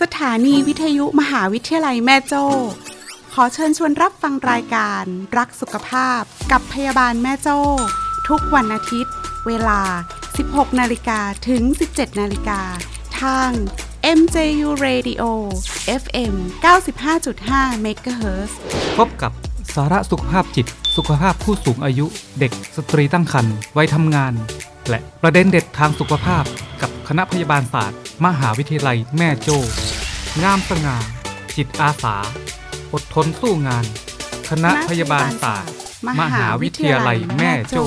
สถานีวิทยุมหาวิทยาลัยแม่โจ้ ขอเชิญชวนรับฟังรายการรักสุขภาพกับพยาบาลแม่โจ้ ทุกวันอาทิตย์ เวลา 16 นาฬิกาถึง 17 นาฬิกา ทาง MJU Radio FM 95.5 MHz พบกับสาระสุขภาพจิต สุขภาพผู้สูงอายุ เด็กสตรีตั้งครรภ์วัยทำงาน และประเด็นเด็ดทางสุขภาพกับคณะพยาบาลศาสตร์ มหาวิทยาลัยแม่โจ้ งามสง่า จิตอาสา อดทนสู้งาน คณะพยาบาลศาสตร์ มหาวิทยาลัยแม่โจ้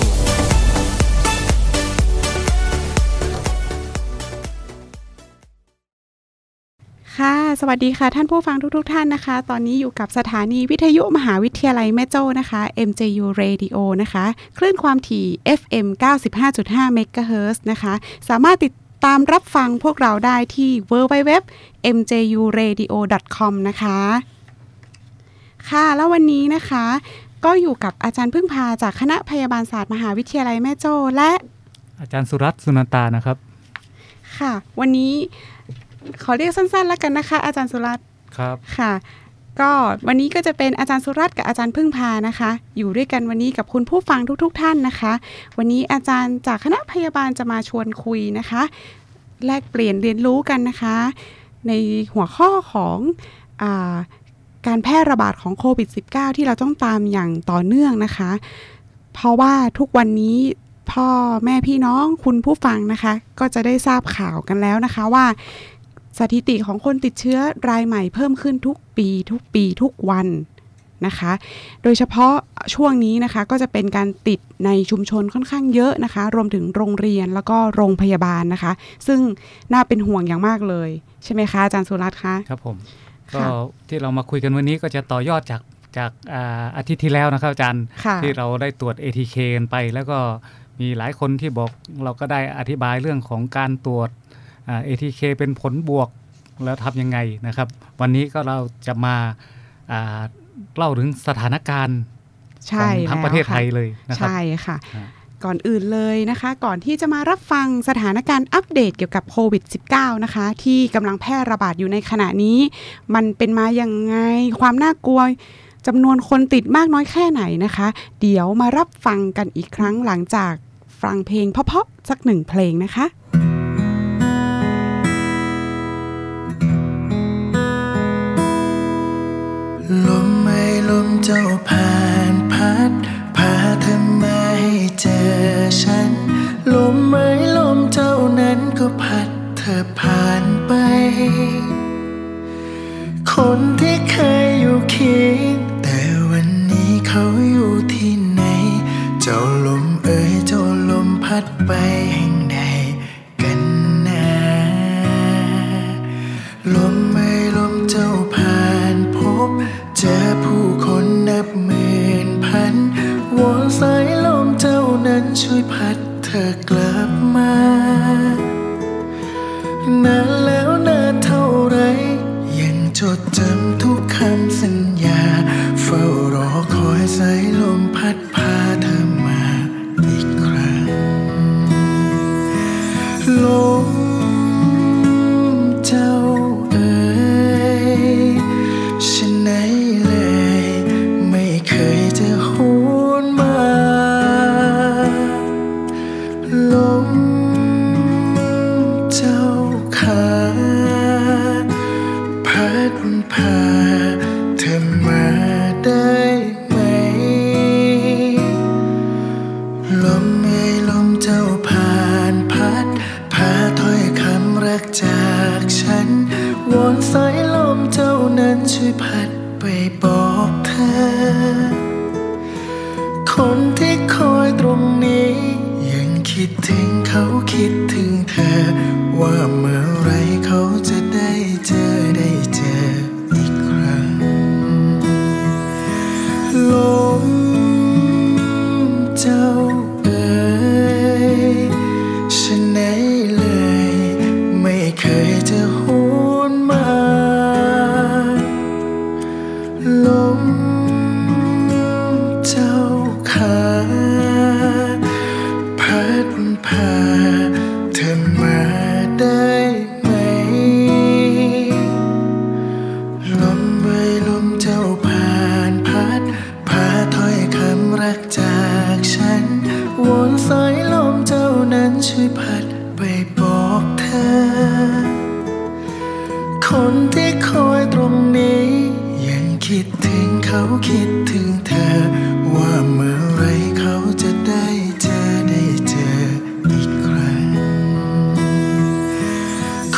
ค่ะ สวัสดีค่ะ ท่านผู้ฟังทุกๆทท่านนะคะ ตอนนี้อยู่กับสถานีวิทยุมหาวิทยาลัยแม่โจ้นะคะ MJU Radio นะคะ คลื่นความถี่ FM 95.5 MHz นะคะ สามารถติด ตามรับฟังพวกเราได้ที่ www mjuradio.com นะคะ ค่ะแล้ววันนี้นะคะ ก็อยู่กับอาจารย์พึ่งพาจากคณะพยาบาลศาสตร์มหาวิทยาลัยแม่โจ้และ อาจารย์สุรัตน์สุนันตานะครับ ค่ะ วันนี้ขอเรียกสั้นๆ แล้วกันนะคะ อาจารย์สุรัตน์ครับค่ะ ก็วันนี้ก็จะเป็นอาจารย์สุรัตน์กับอาจารย์พึ่งพานะคะ อยู่ด้วยกันวันนี้กับคุณผู้ฟังทุก ๆ ท่านนะคะ วันนี้อาจารย์จากคณะพยาบาลจะมาชวนคุยนะคะ แลกเปลี่ยนเรียนรู้กันนะคะ ในหัวข้อของอการแพร่ระบาดของโควิด -19 ที่เราต้องตามอย่างต่อเนื่องนะคะ เพราะว่าทุกวันนี้พ่อแม่พี่น้องคุณผู้ฟังนะคะ ก็จะได้ทราบข่าวกันแล้วนะคะว่าสถิติของคนติดเชื้อรายใหม่เพิ่มขึ้นทุกปีทุกปีทุกวัน นะคะ โดยเฉพาะช่วงนี้นะคะก็จะเป็นการติดในชุมชนค่อนข้างเยอะนะคะ รวมถึงโรงเรียนแล้วก็โรงพยาบาลนะคะ ซึ่งน่าเป็นห่วงอย่างมากเลย ใช่ไหมคะอาจารย์สุรัตน์คะครับผมค่ะก็ที่เรามาคุยกันวันนี้ก็จะต่อยอดจากจากอาอาทิตย์ที่แล้วนะครับอาจารย์ค่ะที่เราได้ตรวจ ATK กันไป แล้วก็มีหลายคนที่บอกเราก็ได้อธิบายเรื่องของการตรวจอ่า ATK เป็นผลบวกแล้วทำยังไงนะครับ วันนี้ก็เราจะมาอ่า เล่าถึงสถานการณ์ขใช่องทั้งแล้วประเทศไทยค่เลยนะครับใช่ค่ะฮะก่อนอื่นเลยนะคะ ก่อนที่จะมารับฟังสถานการณ์อัปเดตเกี่ยวกับโควิด -19 นะคะ ที่กำลังแพร่ระบาดอยู่ในขณะนี้ มันเป็นมาอย่างไง ความน่ากลัวจำนวนคนติดมากน้อยแค่ไหนนะคะ เดี๋ยวมารับฟังกันอีกครั้งหลังจากฟังเพลงเพราะๆสักหนึ่งเพลงนะคะลมไม่ลมเจ้าผ่านพัดพาเธอมาให้เจอฉัน ลมไม่ลมเจ้านั้นก็พัดเธอผ่านไป คนที่เคยอยู่เคียงแต่วันนี้เขาอยู่ที่ไหน เจ้าลมเอ๋ยเจ้าลมพัดไป อค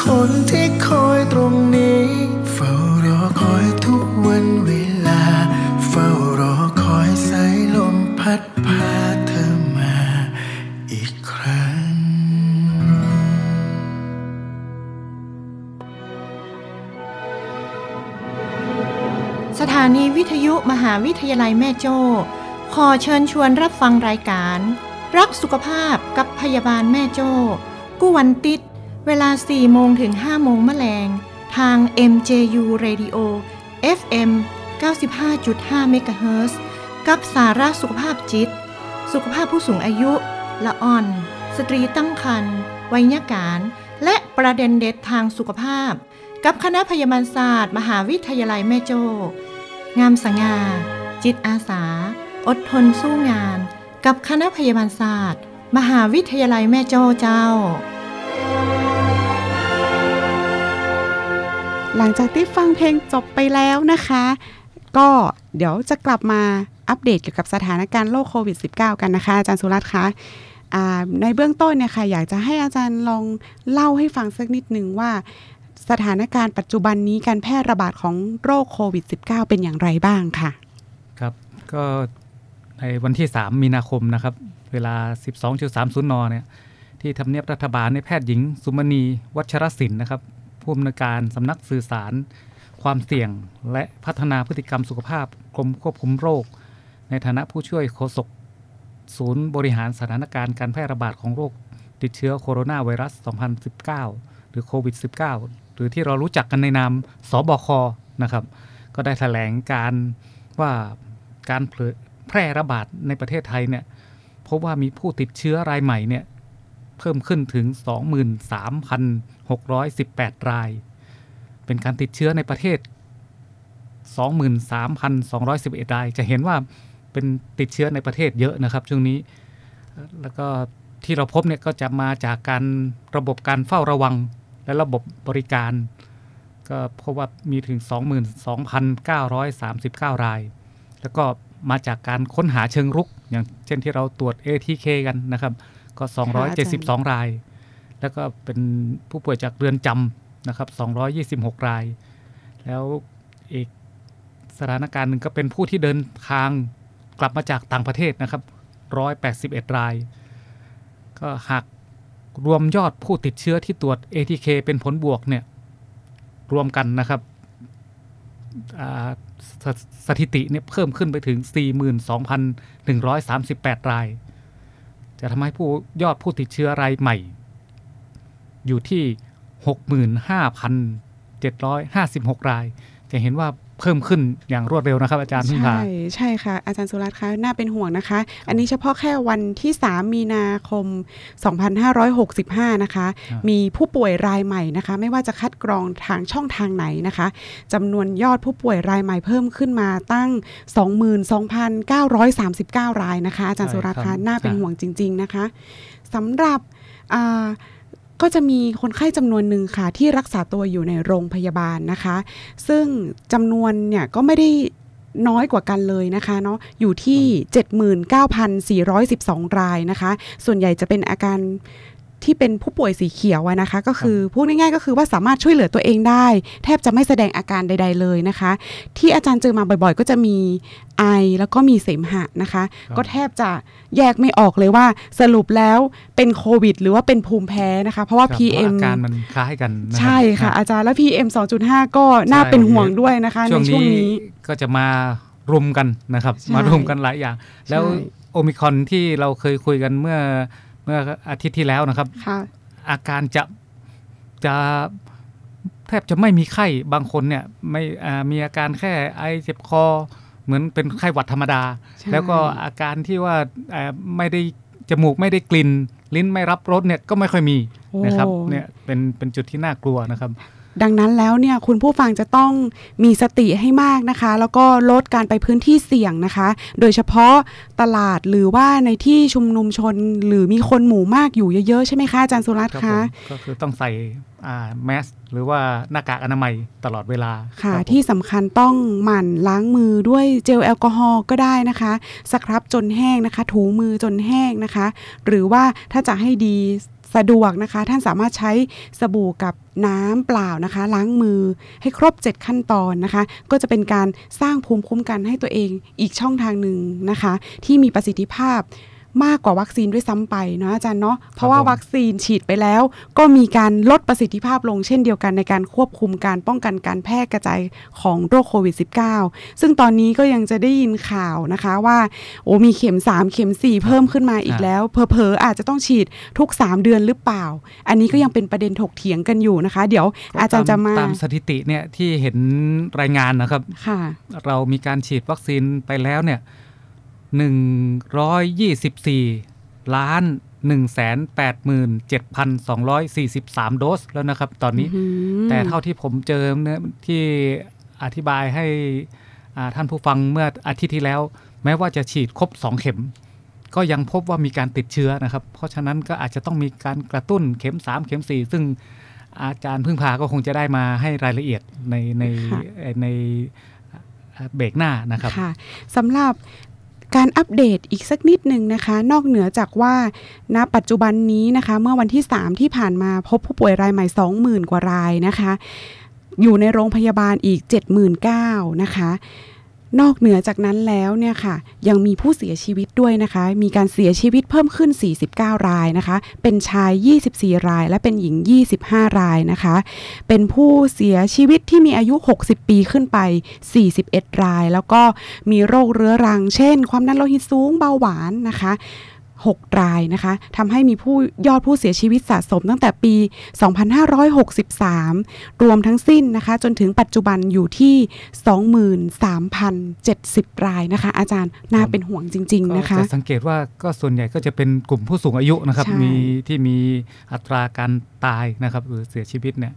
คนที่คอยตรงนี้ เฝ้ารอคอยทุกวันเวลา เฝ้ารอคอยสายลมพัดพาเธอมาอีกครั้ง สถานีวิทยุมหาวิทยาลัยแม่โจ้ขอเชิญชวนรับฟังรายการ รักสุขภาพกับพยาบาลแม่โจ้กู้วันติด เวลา 4 โมงถึง 5 โมงแมลง ทาง MJU Radio FM 95.5 MHz กับสาระสุขภาพจิต สุขภาพผู้สูงอายุ ละอ่อน สตรีตั้งครรภ์วัยการ และประเด็นเด็ดทางสุขภาพ กับคณะพยาบาลศาสตร์ มหาวิทยาลัยแม่โจ้ งามสง่า จิตอาสา อดทนสู้งาน กับคณะพยาบาลศาสตร์ มหาวิทยาลัยแม่โจ้เจ้า หลังจากที่ฟังเพลงจบไปแล้วนะคะ ก็เดี๋ยวจะกลับมาอัปเดตเกี่ยวกับสถานการณ์โรคโควิด -19 กันนะคะ อาจารย์สุรัตน์คะอ่าในเบื้องต้นเนี่ยค่ะอยากจะให้อาจารย์ลองเล่าให้ฟังสักนิดหนึ่งว่า สถานการณ์ปัจจุบันนี้การแพร่ระบาดของโรคโควิด -19 เป็นอย่างไรบ้างค่ะ ครับก็ในวันที่ 3 มีนาคมนะครับ เวลา 12.30 นเนี่ยที่ทำเนียบรัฐบาลในแพทย์หญิง สุมณี วัชรศิลป์นะครับ ผู้อำนวยการสำนักสื่อสาร ความเสี่ยง และพัฒนาพฤติกรรมสุขภาพกรมควบคุมโรค ในฐานะผู้ช่วยโฆษกศูนย์บริหารสถานการณ์การแพร่ระบาดของโรค ติดเชื้อโคโรนาไวรัส 2019 หรือโควิด -19 หรือที่เรารู้จักกันในนามสบคนะครับ ก็ได้แถลงการว่าการแพร่ระบาดในประเทศไทยเนี่ยพบว่ามีผู้ติดเชื้อรายใหม่เนี่ย เพิ่มขึ้นถึง 23,618 ราย เป็นการติดเชื้อในประเทศ 23,211 ราย จะเห็นว่าเป็นติดเชื้อในประเทศเยอะนะครับ ช่วงนี้ แล้วก็ที่เราพบเนี่ยก็จะมาจากการระบบการเฝ้าระวังและระบบบริการ ก็พบว่ามีถึง 22,939 ราย แล้วก็มาจากการค้นหาเชิงรุก อย่างเช่นที่เราตรวจ ATK กันนะครับ ก็ 272 ราย แล้วก็เป็นผู้ป่วยจากเรือนจำนะครับ 226 ราย แล้วอีกสถานการณ์หนึ่งก็เป็นผู้ที่เดินทางกลับมาจากต่างประเทศนะครับ 181 ราย ก็หากรวมยอดผู้ติดเชื้อที่ตรวจ ATK เป็นผลบวกเนี่ยรวมกันนะครับสสถิติเนี่ยเพิ่มขึ้นไปถึง 42,138 ราย จะทำให้ผู้ยอดผู้ติดเชื้อรายใหม่ อยู่ที่ 65,756 ราย จะเห็นว่า เพิ่มขึ้นอย่างรวดเร็วนะครับอาจารย์พึ่งพาใช่ใช่ค่ะ อาจารย์สุรัตน์คะน่าเป็นห่วงนะคะ อันนี้เฉพาะแค่วันที่ 3 มีนาคม 2565 นะคะครับมีผู้ป่วยรายใหม่นะคะ ไม่ว่าจะคัดกรองทางช่องทางไหนนะคะจำนวนยอดผู้ป่วยรายใหม่เพิ่มขึ้นมาตั้ง 22,939 รายนะคะ อาจารย์ใช่สุรัตน์ครัคะบน่าเป็นใช่ห่วงจริง ๆนะคะสำหรับอ่า ก็จะมีคนไข้จำนวนหนึ่งค่ะ ที่รักษาตัวอยู่ในโรงพยาบาลนะคะ ซึ่งจำนวนเนี่ยก็ไม่ได้น้อยกว่ากันเลยนะคะเนาะอยู่ที่ 79,412 รายนะคะ ส่วนใหญ่จะเป็นอาการ ที่เป็นผู้ป่วยสีเขียวอะนะคะ ก็คือพูดง่ายๆ ก็คือว่าสามารถช่วยเหลือตัวเองได้ แทบจะไม่แสดงอาการใด ๆเลยนะคะ ที่อาจารย์เจอมาบ่อยๆ ก็จะมีไอแล้วก็มีเสมหะนะคะครับก็แทบจะแยกไม่ออกเลยว่าสรุปแล้วเป็นโควิด หรือว่าเป็นภูมิแพ้นะคะ เพราะว่าครับ PM อาการมันคล้ายกันนะครับใช่ค่ะรับอาจารย์แล้ว PM 2.5 ก็น่าใช่เป็นห่วงด้วยนะคะในช่วงนี้ก็จะมารุมกันนะครับใช่มารุมกันหลายอย่าง แล้วใช่โอมิครอนที่เราเคยคุยกันเมื่อ เมื่ออาทิตย์ที่แล้วนะครับค่ะอาการจะจะแทบจะไม่มีไข้บางคนเนี่ยไม่อ่ามีอาการแค่ไอเจ็บคอ เหมือนเป็นไข้หวัดธรรมดาใช่แล้วก็อาการที่ว่าอ่าไม่ได้จมูกไม่ได้กลิ่น ลิ้นไม่รับรสเนี่ยก็ไม่ค่อยมีนะครับโอ้เนี่ยเป็นเป็นจุดที่น่ากลัวนะครับ ดังนั้นแล้วเนี่ยคุณผู้ฟังจะต้องมีสติให้มากนะคะ แล้วก็ลดการไปพื้นที่เสี่ยงนะคะ โดยเฉพาะตลาดหรือว่าในที่ชุมนุมชนหรือมีคนหมู่มากอยู่เยอะๆ ใช่ไหมคะอาจารย์สุรัตน์ครับคะผมก็คือต้องใส่แมสหรือว่าหน้ากากอนามัยตลอดเวลาค่ะรับผมที่สำคัญต้องหมั่นล้างมือด้วยเจลแอลกอฮอล์ก็ได้นะคะสครับจนแห้งนะคะ ถูมือจนแห้งนะคะ หรือว่าถ้าจะให้ดี สะดวกนะคะ ท่านสามารถใช้สบู่กับน้ำเปล่านะคะ ล้างมือให้ครบ 7 ขั้นตอนนะคะ ก็จะเป็นการสร้างภูมิคุ้มกันให้ตัวเองอีกช่องทางหนึ่งนะคะ ที่มีประสิทธิภาพ มากกว่าวัคซีนด้วยซ้ำไปเนาะอาจารย์เนาะเพราะว่าผมวัคซีนฉีดไปแล้ว ก็มีการลดประสิทธิภาพลงเช่นเดียวกันในการควบคุมการป้องกันการแพร่กระจายของโรคโควิด -19 ซึ่งตอนนี้ก็ยังจะได้ยินข่าวนะคะว่าโอ้มีเข็ม 3 เข็ม 4 เพิ่มขึ้นมาอีกแล้วเพอเพอๆอาจจะต้องฉีดทุก 3 เดือนหรือเปล่า อันนี้ก็ยังเป็นประเด็นถกเถียงกันอยู่นะคะ เดี๋ยวก็อาจารย์จะมาตามสถิติเนี่ยที่เห็นรายงานนะครับค่ะเรามีการฉีดวัคซีนไปแล้วเนี่ย หนึ่งร้อยยี่สิบสี่ล้านหนึ่งแสนแปดหมื่นเจ็ดพันสองร้อยสี่สิบสามโดสแล้วนะครับตอนนี้อืมแต่เท่าที่ผมเจอเนี่ยที่อธิบายให้อ่าท่านผู้ฟังเมื่ออาทิตย์ที่แล้ว แม้ว่าจะฉีดครบ 2 เข็ม ก็ยังพบว่ามีการติดเชื้อนะครับ เพราะฉะนั้นก็อาจจะต้องมีการกระตุ้นเข็ม 3 เข็ม 4 ซึ่งอาจารย์พึ่งพาก็คงจะได้มาให้รายละเอียดในในค่ะในเบรกหน้านะครับ ค่ะสำหรับ การอัปเดตอีกสักนิดหนึ่งนะคะ นอกเหนือจากว่าณปัจจุบันนี้นะคะ เมื่อวันที่ 3 ที่ผ่านมาพบผู้ป่วยรายใหม่ 20,000 กว่ารายนะคะ อยู่ในโรงพยาบาลอีก 79,000นะคะ นอกเหนือจากนั้นแล้วเนี่ยค่ะยังมีผู้เสียชีวิตด้วยนะคะ มีการเสียชีวิตเพิ่มขึ้น 49 รายนะคะ เป็นชาย 24 ราย และเป็นหญิง 25 รายนะคะ เป็นผู้เสียชีวิตที่มีอายุ 60 ปีขึ้นไป 41 ราย แล้วก็มีโรคเรื้อรัง เช่น ความดันโลหิตสูงเบาหวานนะคะ 6 รายนะคะทำให้มีผู้ยอดผู้เสียชีวิตสะสมตั้งแต่ปี 2563 รวมทั้งสิ้นนะคะ จนถึงปัจจุบันอยู่ที่ 23,070 รายนะคะ อาจารย์น่าเป็นห่วงจริง ๆ นะคะก็จะสังเกตว่าก็ส่วนใหญ่ก็จะเป็นกลุ่มผู้สูงอายุนะครับใช่มีที่มีอัตราการตายนะครับหรือเสียชีวิตเนี่ย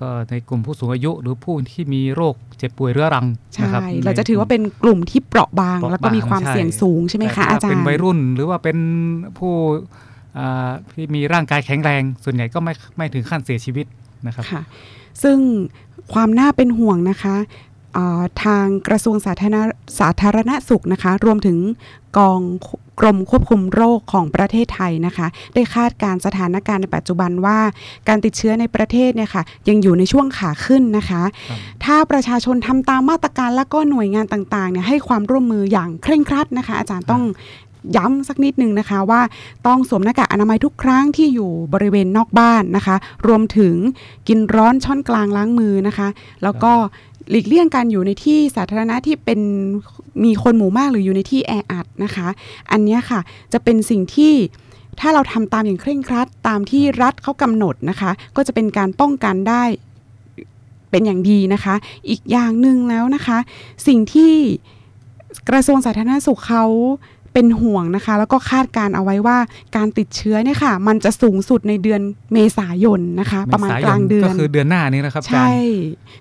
ก็ในกลุ่มผู้สูงอายุหรือผู้ที่มีโรคเจ็บป่วยเรื้อรังใช่นะครับเราจะถือว่าเป็นกลุ่มที่เปราะบางเปราะบางแล้วก็มีความใช่เสี่ยงสูงใช่ไหมแต่คะถ้อาจารย์เป็นวัยรุ่นหรือว่าเป็นผู้อ่าที่มีร่างกายแข็งแรง ส่วนใหญ่ก็ไม่ไม่ถึงขั้นเสียชีวิตนะครับค่ะซึ่งความน่าเป็นห่วงนะคะอ่าทางกระทรวงสาธารณสาธารณสุขนะคะ รวมถึงกอง กรมควบคุมโรคของประเทศไทยนะคะ ได้คาดการณ์สถานการณ์ในปัจจุบันว่า การติดเชื้อในประเทศเนี่ยค่ะยังอยู่ในช่วงขาขึ้นนะคะครับถ้าประชาชนทำตามมาตรการและก็หน่วยงานต่างๆเนี่ยให้ความร่วมมืออย่างเคร่งครัดนะคะ อาจารย์ต้องย้ำสักนิดนึงนะคะว่าต้องสวมหน้ากากอนามัยทุกครั้งที่อยู่บริเวณนอกบ้านนะคะ รวมถึงกินร้อนช้อนกลางล้างมือนะคะ แล้วก็ หลีกเลี่ยงการอยู่ในที่สาธารณะที่เป็นมีคนหมู่มากหรืออยู่ในที่แออัดนะคะ อันนี้ค่ะจะเป็นสิ่งที่ถ้าเราทำตามอย่างเคร่งครัดตามที่รัฐเขากำหนดนะคะ ก็จะเป็นการป้องกันได้เป็นอย่างดีนะคะ อีกอย่างหนึ่งแล้วนะคะ สิ่งที่กระทรวงสาธารณสุขเขา เป็นห่วงนะคะ แล้วก็คาดการเอาไว้ว่าการติดเชื้อเนี่ยค่ะ มันจะสูงสุดในเดือนเมษายนนะคะ ประมาณเษยกลางเดือนก็คือเดือนหน้านี้นะครับอาจารใช่ย์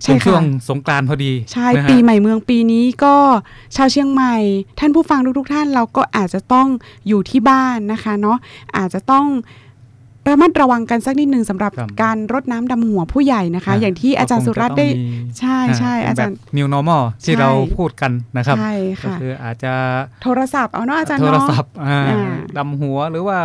ใช่เป็นช่วค่ะงสงกรานต์พอดีใช่นะฮะปีใหม่เมืองปีนี้ก็ชาวเชียงใหม่ ท่านผู้ฟังทุกๆท่านเราก็อาจจะต้องอยู่ที่บ้านนะคะเนาะอาจจะต้อง ระมัดระวังกันสักนิดหนึ่งสำหรับครับการรดน้ำดำหัวผู้ใหญ่นะคะ อย่างที่อาจารย์สุรัตน์ได้ก็คงจะต้องมีใช่ใช่เป็นอาจารย์แบบ new normal ที่ใช่เราพูดกันนะครับใช่ก็ค่ะคืออาจจะโทรศัพท์เอาเนาะอาจารย์โทรเนาะศัพท์อ่าอ่าดำหัวหรือว่า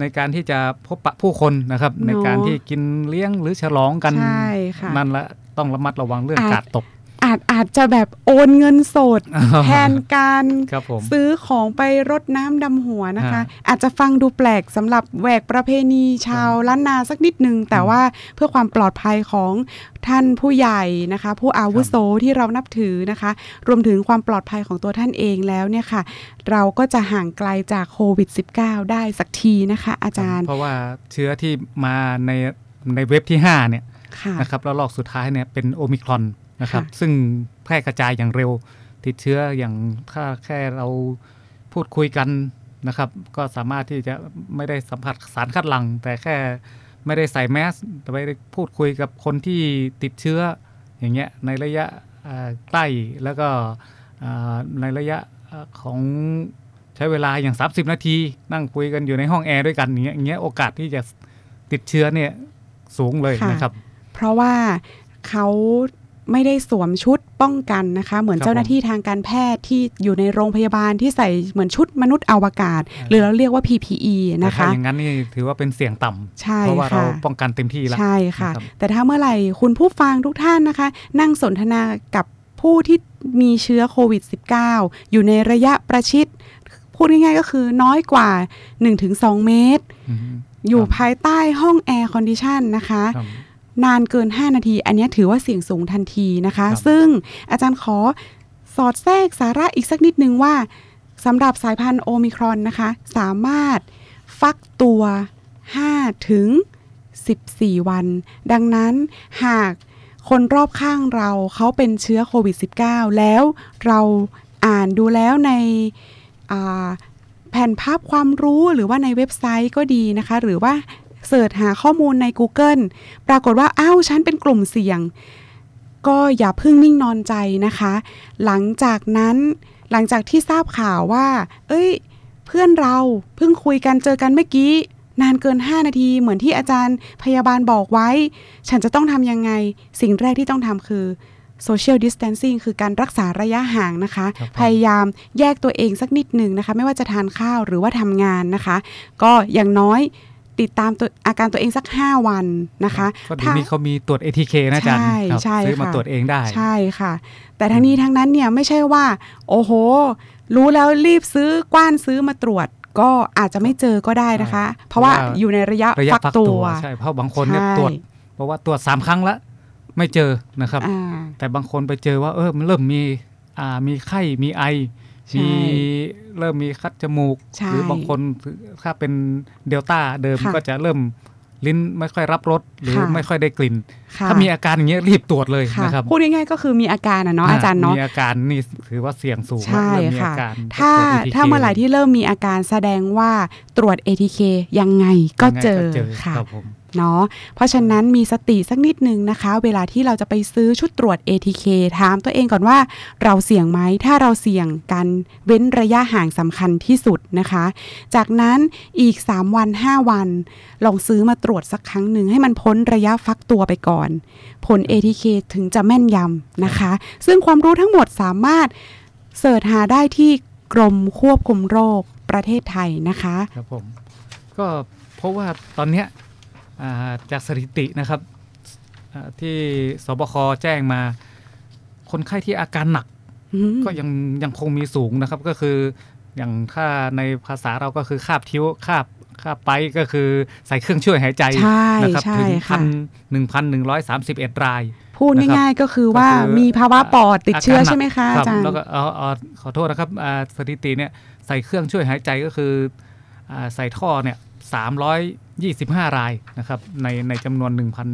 ในการที่จะพบปะผู้คนนะครับเนอะในการที่กินเลี้ยงหรือฉลองกันใช่ค่ะนั่นละต้องระมัดระวังเรื่องอาจกาดตก อาจอาจจะแบบโอนเงินสด แทนการครับผมซื้อของไปรดน้ำดำหัวนะคะฮะอาจจะฟังดูแปลกสำหรับแหวกประเพณีชาวล้านนาสักนิดนึง แต่ว่าเพื่อความปลอดภัยของท่านผู้ใหญ่นะคะ ผู้อาวุโสที่เรานับถือนะคะ รวมถึงความปลอดภัยของตัวท่านเองแล้วเนี่ยค่ะ เราก็จะห่างไกลจากโควิด -19 ได้สักทีนะคะ อาจารย์ เพราะว่าเชื้อที่มาในในเว็บที่ 5 เนี่ยค่ะนะครับแล้วลอกสุดท้ายเนี่ยเป็นโอมิครอน นะครับค่ะซึ่งแพร่กระจายอย่างเร็ว ติดเชื้ออย่างถ้าแค่เราพูดคุยกันนะครับ ก็สามารถที่จะไม่ได้สัมผัสสารคัดหลั่งแต่แค่ไม่ได้ใส่แมสแต่ไปพูดคุยกับคนที่ติดเชื้ออย่างเงี้ยในระยะอ่าใกล้แล้วก็อ่าในระยะอ่าของใช้เวลาอย่าง 30 นาที นั่งคุยกันอยู่ในห้องแอร์ด้วยกันอย่างเงี้ยอย่างเงี้ยโอกาสที่จะติดเชื้อเนี่ยสูงเลยค่ะนะครับ เพราะว่าเขา ไม่ได้สวมชุดป้องกันนะคะ เหมือนครับเจ้าหน้าที่ทางการแพทย์ที่อยู่ในโรงพยาบาลที่ใส่เหมือนชุดมนุษย์อวกาศ หรือเราเรียกว่า PPE แต่นะถ้าคะอย่างนั้นนี่ถือว่าเป็นเสี่ยงต่ำใช่เพราะว่าเราค่ะป้องกันเต็มที่แล้วใช่ค่ะนะครับแต่ถ้าเมื่อไหร่คุณผู้ฟังทุกท่านนะคะ นั่งสนทนากับผู้ที่มีเชื้อโควิด -19 อยู่ในระยะประชิด พูดง่ายๆก็คือน้อยกว่า 1-2 เมตรอืมอยู่ครับภายใต้ห้อง air condition นะคะครับ นานเกิน 5 นาที อันเนี้ยถือว่าเสี่ยงสูงทันทีนะคะครับซึ่งอาจารย์ขอสอดแทรกสาระอีกสักนิดนึงว่าสำหรับสายพันธุ์โอมิครอนนะคะ สามารถฟักตัว 5 ถึง 14 วัน ดังนั้นหากคนรอบข้างเราเขาเป็นเชื้อโควิด -19 แล้วเราอ่านดูแล้วในอ่าแผ่นภาพความรู้หรือว่าในเว็บไซต์ก็ดีนะคะ หรือว่า เสิร์ชหาข้อมูลใน Google ปรากฏว่าอ้าวฉันเป็นกลุ่มเสี่ยง ก็อย่าเพิ่งนิ่งนอนใจนะคะ หลังจากนั้นหลังจากที่ทราบข่าวว่า เอ้ย เพื่อนเราเพิ่งคุยกันเจอกันเมื่อกี้ นานเกิน 5 นาทีเหมือนที่อาจารย์พยาบาลบอกไว้ ฉันจะต้องทำยังไง สิ่งแรกที่ต้องทำคือ social distancing คือการรักษาระยะห่างนะคะครับผมพยายามแยกตัวเองสักนิดหนึ่งนะคะ ไม่ว่าจะทานข้าวหรือว่าทำงานนะคะ ก็อย่างน้อย ติดตามตัวอาการตัวเองสัก 5 วันนะคะก็เดี๋ยวนี้เขามีตรวจ ATK นะอาจารย์ใช่ครับใช่ซื้อมาค่ะตรวจเองได้ ใช่ค่ะ แต่ทั้งนี้ทั้งนั้นเนี่ยไม่ใช่ว่า โอ้โห รู้แล้วรีบซื้อกว้านซื้อมาตรวจก็อาจจะไม่เจอก็ได้นะคะใช่เพราะว่าเพราะว่าอยู่ในระยะระยะฟักฟักตัตัววใช่เพราะบางคนเนี่ยใช่ตรวจเพราะว่าตรวจสามครั้งแล้วไม่เจอนะครับอ่าแต่บางคนไปเจอว่าเออมันเริ่มมีอ่ามีไข้มีไอใช่มีเริ่มมีคัดจมูกใช่หรือบางคนถ้าเป็นเดลต้าเดิมค่ะก็จะเริ่มลิ้นไม่ค่อยรับรสหรือค่ะไม่ค่อยได้กลิ่นค่ะถ้ามีอาการอย่างเงี้ยรีบตรวจเลยค่ะนะครับพูดง่ายๆก็คือมีอาการอะเนาะอาจารย์เนาะมีอาการนี่ถือว่าเสี่ยงสูงใช่เริ่มมีค่ะอาการถ้าตรวจ ATK ถ้าเมื่อไหร่ที่เริ่มมีอาการแสดงว่าตรวจ ATK ยังไงก็ยังไงเจอเจอค่ะครับผม เนาะเพราะฉะนั้นมีสติสักนิดนึงนะคะ เวลาที่เราจะไปซื้อชุดตรวจ ATK ถามตัวเองก่อนว่าเราเสี่ยงไหมถ้าเราเสี่ยงการเว้นระยะห่างสำคัญที่สุดนะคะ จากนั้นอีก 3 วัน 5 วัน ลองซื้อมาตรวจสักครั้งหนึ่งให้มันพ้นระยะฟักตัวไปก่อน ผล ATK ถึงจะแม่นยำนะคะ ซึ่งความรู้ทั้งหมดสามารถเสิร์ชหาได้ที่กรมควบคุมโรคประเทศไทยนะคะ ครับผม ก็เพราะว่าตอนเนี้ย จากสถิตินะครับอ่าที่สบคแจ้งมา คนไข้ที่อาการหนักอืมก็ยังยังคงมีสูงนะครับก็คืออย่างถ้าในภาษาเราก็คือคาบทิ้วคาบคาบไปก็คือใส่เครื่องช่วยหายใจใช่นะครับใช่ถึงค่ะพันหนึ่งพันหนึ่งร้อยสามสิบเอ็ดราย พูดง่ายๆก็คือว่าก็คือมีภาวะปอดติดเชื้อากรหนักใช่ไหมคะรัอาบจารย์แล้วก็เอาเอาขอโทษนะครับอ่าสถิติเนี่ยใส่เครื่องช่วยหายใจก็คืออาใส่ท่อเนี่ย สามร้อยยี่สิบห้ารายนะครับในในจำนวนหนึ่งพัน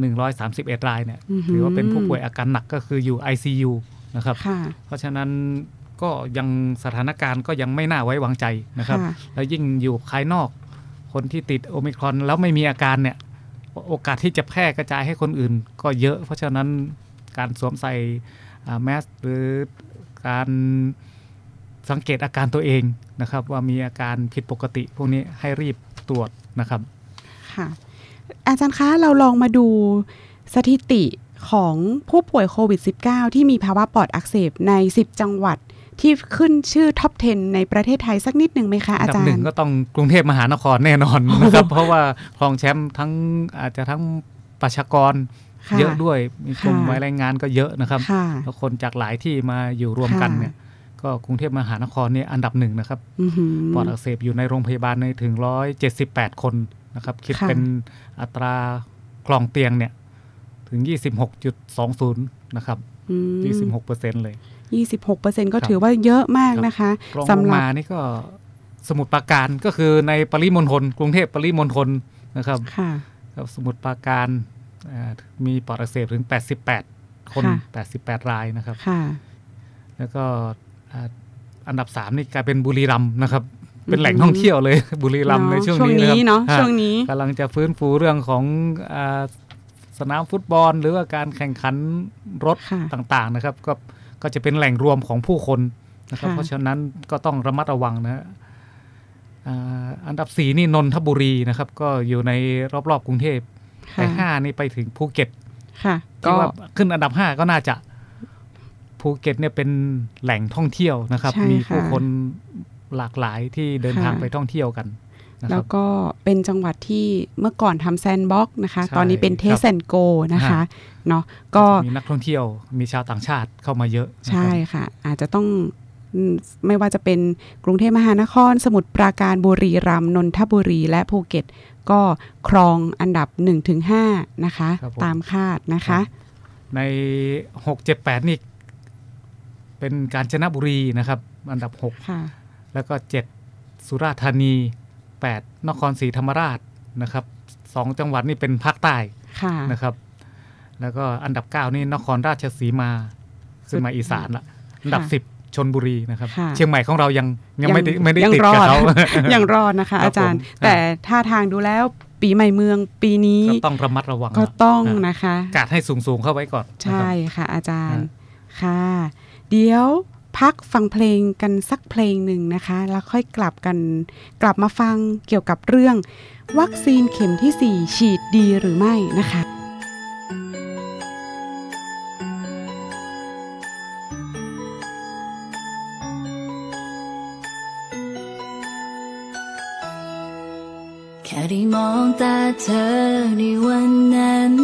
หนึ่งร้อยสามสิบเอ็ดรายเนี่ยอือหือถือว่าเป็นผู้ป่วยอาการหนักก็คืออยู่ ICU นะครับค่ะเพราะฉะนั้นก็ยังสถานการณ์ก็ยังไม่น่าไว้วางใจนะครับค่ะแล้วยิ่งอยู่ภายนอก คนที่ติดโอมิครอนแล้วไม่มีอาการเนี่ยโอโอกาสที่จะแพร่กระจายให้คนอื่นก็เยอะ เพราะฉะนั้นการสวมใส่แมสหรือการ สังเกตอาการตัวเองนะครับ ว่ามีอาการผิดปกติ พวกนี้ให้รีบตรวจนะครับค่ะอาจารย์คะเราลองมาดูสถิติของผู้ป่วยโควิด -19 ที่มีภาวะปอดอักเสบใน 10 จังหวัดที่ขึ้นชื่อท็อป 10 ในประเทศไทยสักนิดหนึ่งไหมคะอาดัจารหนึ่งย์ก็ต้องกรุงเทพมหานครแน่นอนนะครับ เพราะว่าครองแชมป์ทั้งอาจจะทั้งประชากรค่ะเยอะด้วยมีกลุ่มค่ะวัยแรงงานก็เยอะนะครับค่ะแล้วคนจากหลายที่มาอยู่รวมกันค่ะเนี่ย ก็กรุงเทพมหานครเนี่ยอันดับหนึ่งนะครับอือหือปอดอักเสบอยู่ในโรงพยาบาลในถึง 178 คนนะครับ คิดค่ะเป็นอัตราคลองเตียงเนี่ยถึง 26.20 นะครับอืม26เปอร์เซ็นต์เลย 26เปอร์เซ็นต์ก็ครับถือว่าเยอะมากนะคะรองลสำงหรับมานี่ก็สมุทรปราการก็คือในปริมณฑลกรุงเทพปริมณฑลนะครับค่ะครับสมุทรปราการอ่ามีปอดอักเสบถึง 88 คนค่ะ88 รายนะครับค่ะแล้วก็ อ่าอันดับ3นี่กลายเป็นบุรีรัมย์นะครับ เป็นแหล่งท่องเที่ยวเลยบุรีรัมย์ในช่วงนี้นี้เนาะครับช่วงนี้กำลังจะฟื้นฟูเรื่องของอาสนามฟุตบอล หรือว่าการแข่งขันรถค่ะต่างๆนะครับ ก็ก็จะเป็นแหล่งรวมของผู้คนนะครับค่ะเพราะฉะนั้นก็ต้องระมัดระวังนะฮะอ่าอันดับสี่นี่นนทบุรีนะครับ ก็อยู่ในรอบๆกรุงเทพแต่ค่ะห้านี่ไปถึงภูเก็ตค่ะก็ก็ว่าขึ้นอันดับห้าก็น่าจะ ภูเก็ตเนี่ยเป็นแหล่งท่องเที่ยวนะครับใช่มีค่ะผู้คนหลากหลายที่เดินทางค่ะไปท่องเที่ยวกันนะครับแล้วก็เป็นจังหวัดที่เมื่อก่อนทำ Sandbox นะคะใช่ตอนนี้เป็น Test ครับแอนโกนะคะฮะเนาะก็มีนักท่องเที่ยวมีชาวต่างชาติเข้ามาเยอะนะครับใช่ค่ะ อาจจะต้องอืมไม่ว่าจะเป็นกรุงเทพมหานคร สมุทรปราการบุรีรัมย์นนทบุรี และภูเก็ต ก็ครองอันดับ 1-5 นะคะครับผมตามคาดนะคะ ในหกเจ็ดแปดนี่ เป็นกาญจนบุรีนะครับ อันดับหกค่ะแล้วก็เจ็ดสุราษฎร์ธานีแปดนครศรีธรรมราชนะครับสองจังหวัดนี่เป็นภาคใต้ค่ะนะครับ แล้วก็อันดับเก้านี่นครราชสีมาขึ้นมาอีสานละอันดับสิบชนบุรีนะครับค่ะเชียงใหม่ของเรายังยังไม่ได้ยังไม่ได้ยังติดรอกับดเขายังรอดนะคะครับอาจารย์ผมแต่ท่าทางดูแล้วปีใหม่เมืองปีนี้ก็ต้องระมัดระวังก็ต้องนะนะคะ กาดให้สูงๆเข้าไว้ก่อนนะครับใช่ค่ะอาจารย์ฮะค่ะ เดี๋ยวพักฟังเพลงกันสักเพลงหนึ่งนะคะ แล้วค่อยกลับกัน กลับมาฟังเกี่ยวกับเรื่อง วัคซีนเข็มที่ 4 ฉีดดีหรือไม่นะคะแค่ได้มองตาเธอในวันนั้น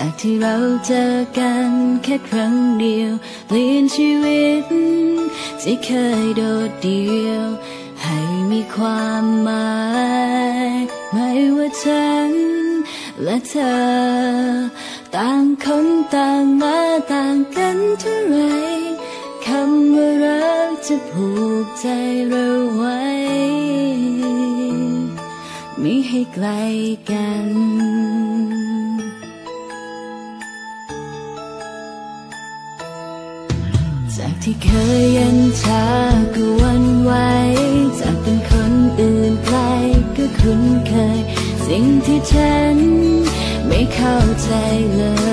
จากที่เราเจอกันแค่ครั้งเดียวเปลี่ยนชีวิตที่เคยโดดเดี่ยว ให้มีความหมาย ไม่ว่าฉันและเธอ ต่างคนต่างมาต่างกันเท่าไรคำว่ารักจะผูกใจเราไว้ ไม่ให้ไกลกัน เคยเย็นชาก็วันไหวจากเป็นคนอื่นไกลก็คุ้นเคย สิ่งที่ฉันไม่เข้าใจเลย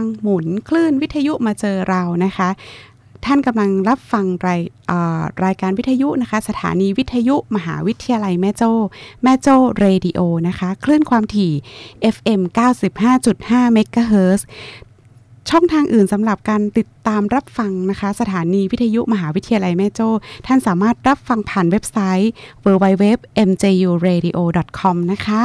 งที่กำลังหมุนคลื่นวิทยุมาเจอเรานะคะ ท่านกำลังรับฟังรายรายการวิทยุนะคะ สถานีวิทยุมหาวิทยาลัยแม่โจ้แม่โจ้เรดิโอนะคะคลื่นความถี่ FM 95.5เมกะเฮิรตซ์ช่องทางอื่นสำหรับการติดตามรับฟังนะคะ สถานีวิทยุมหาวิทยาลัยแม่โจ้ ท่านสามารถรับฟังผ่านเว็บไซต์ www.mjuradio.com นะคะ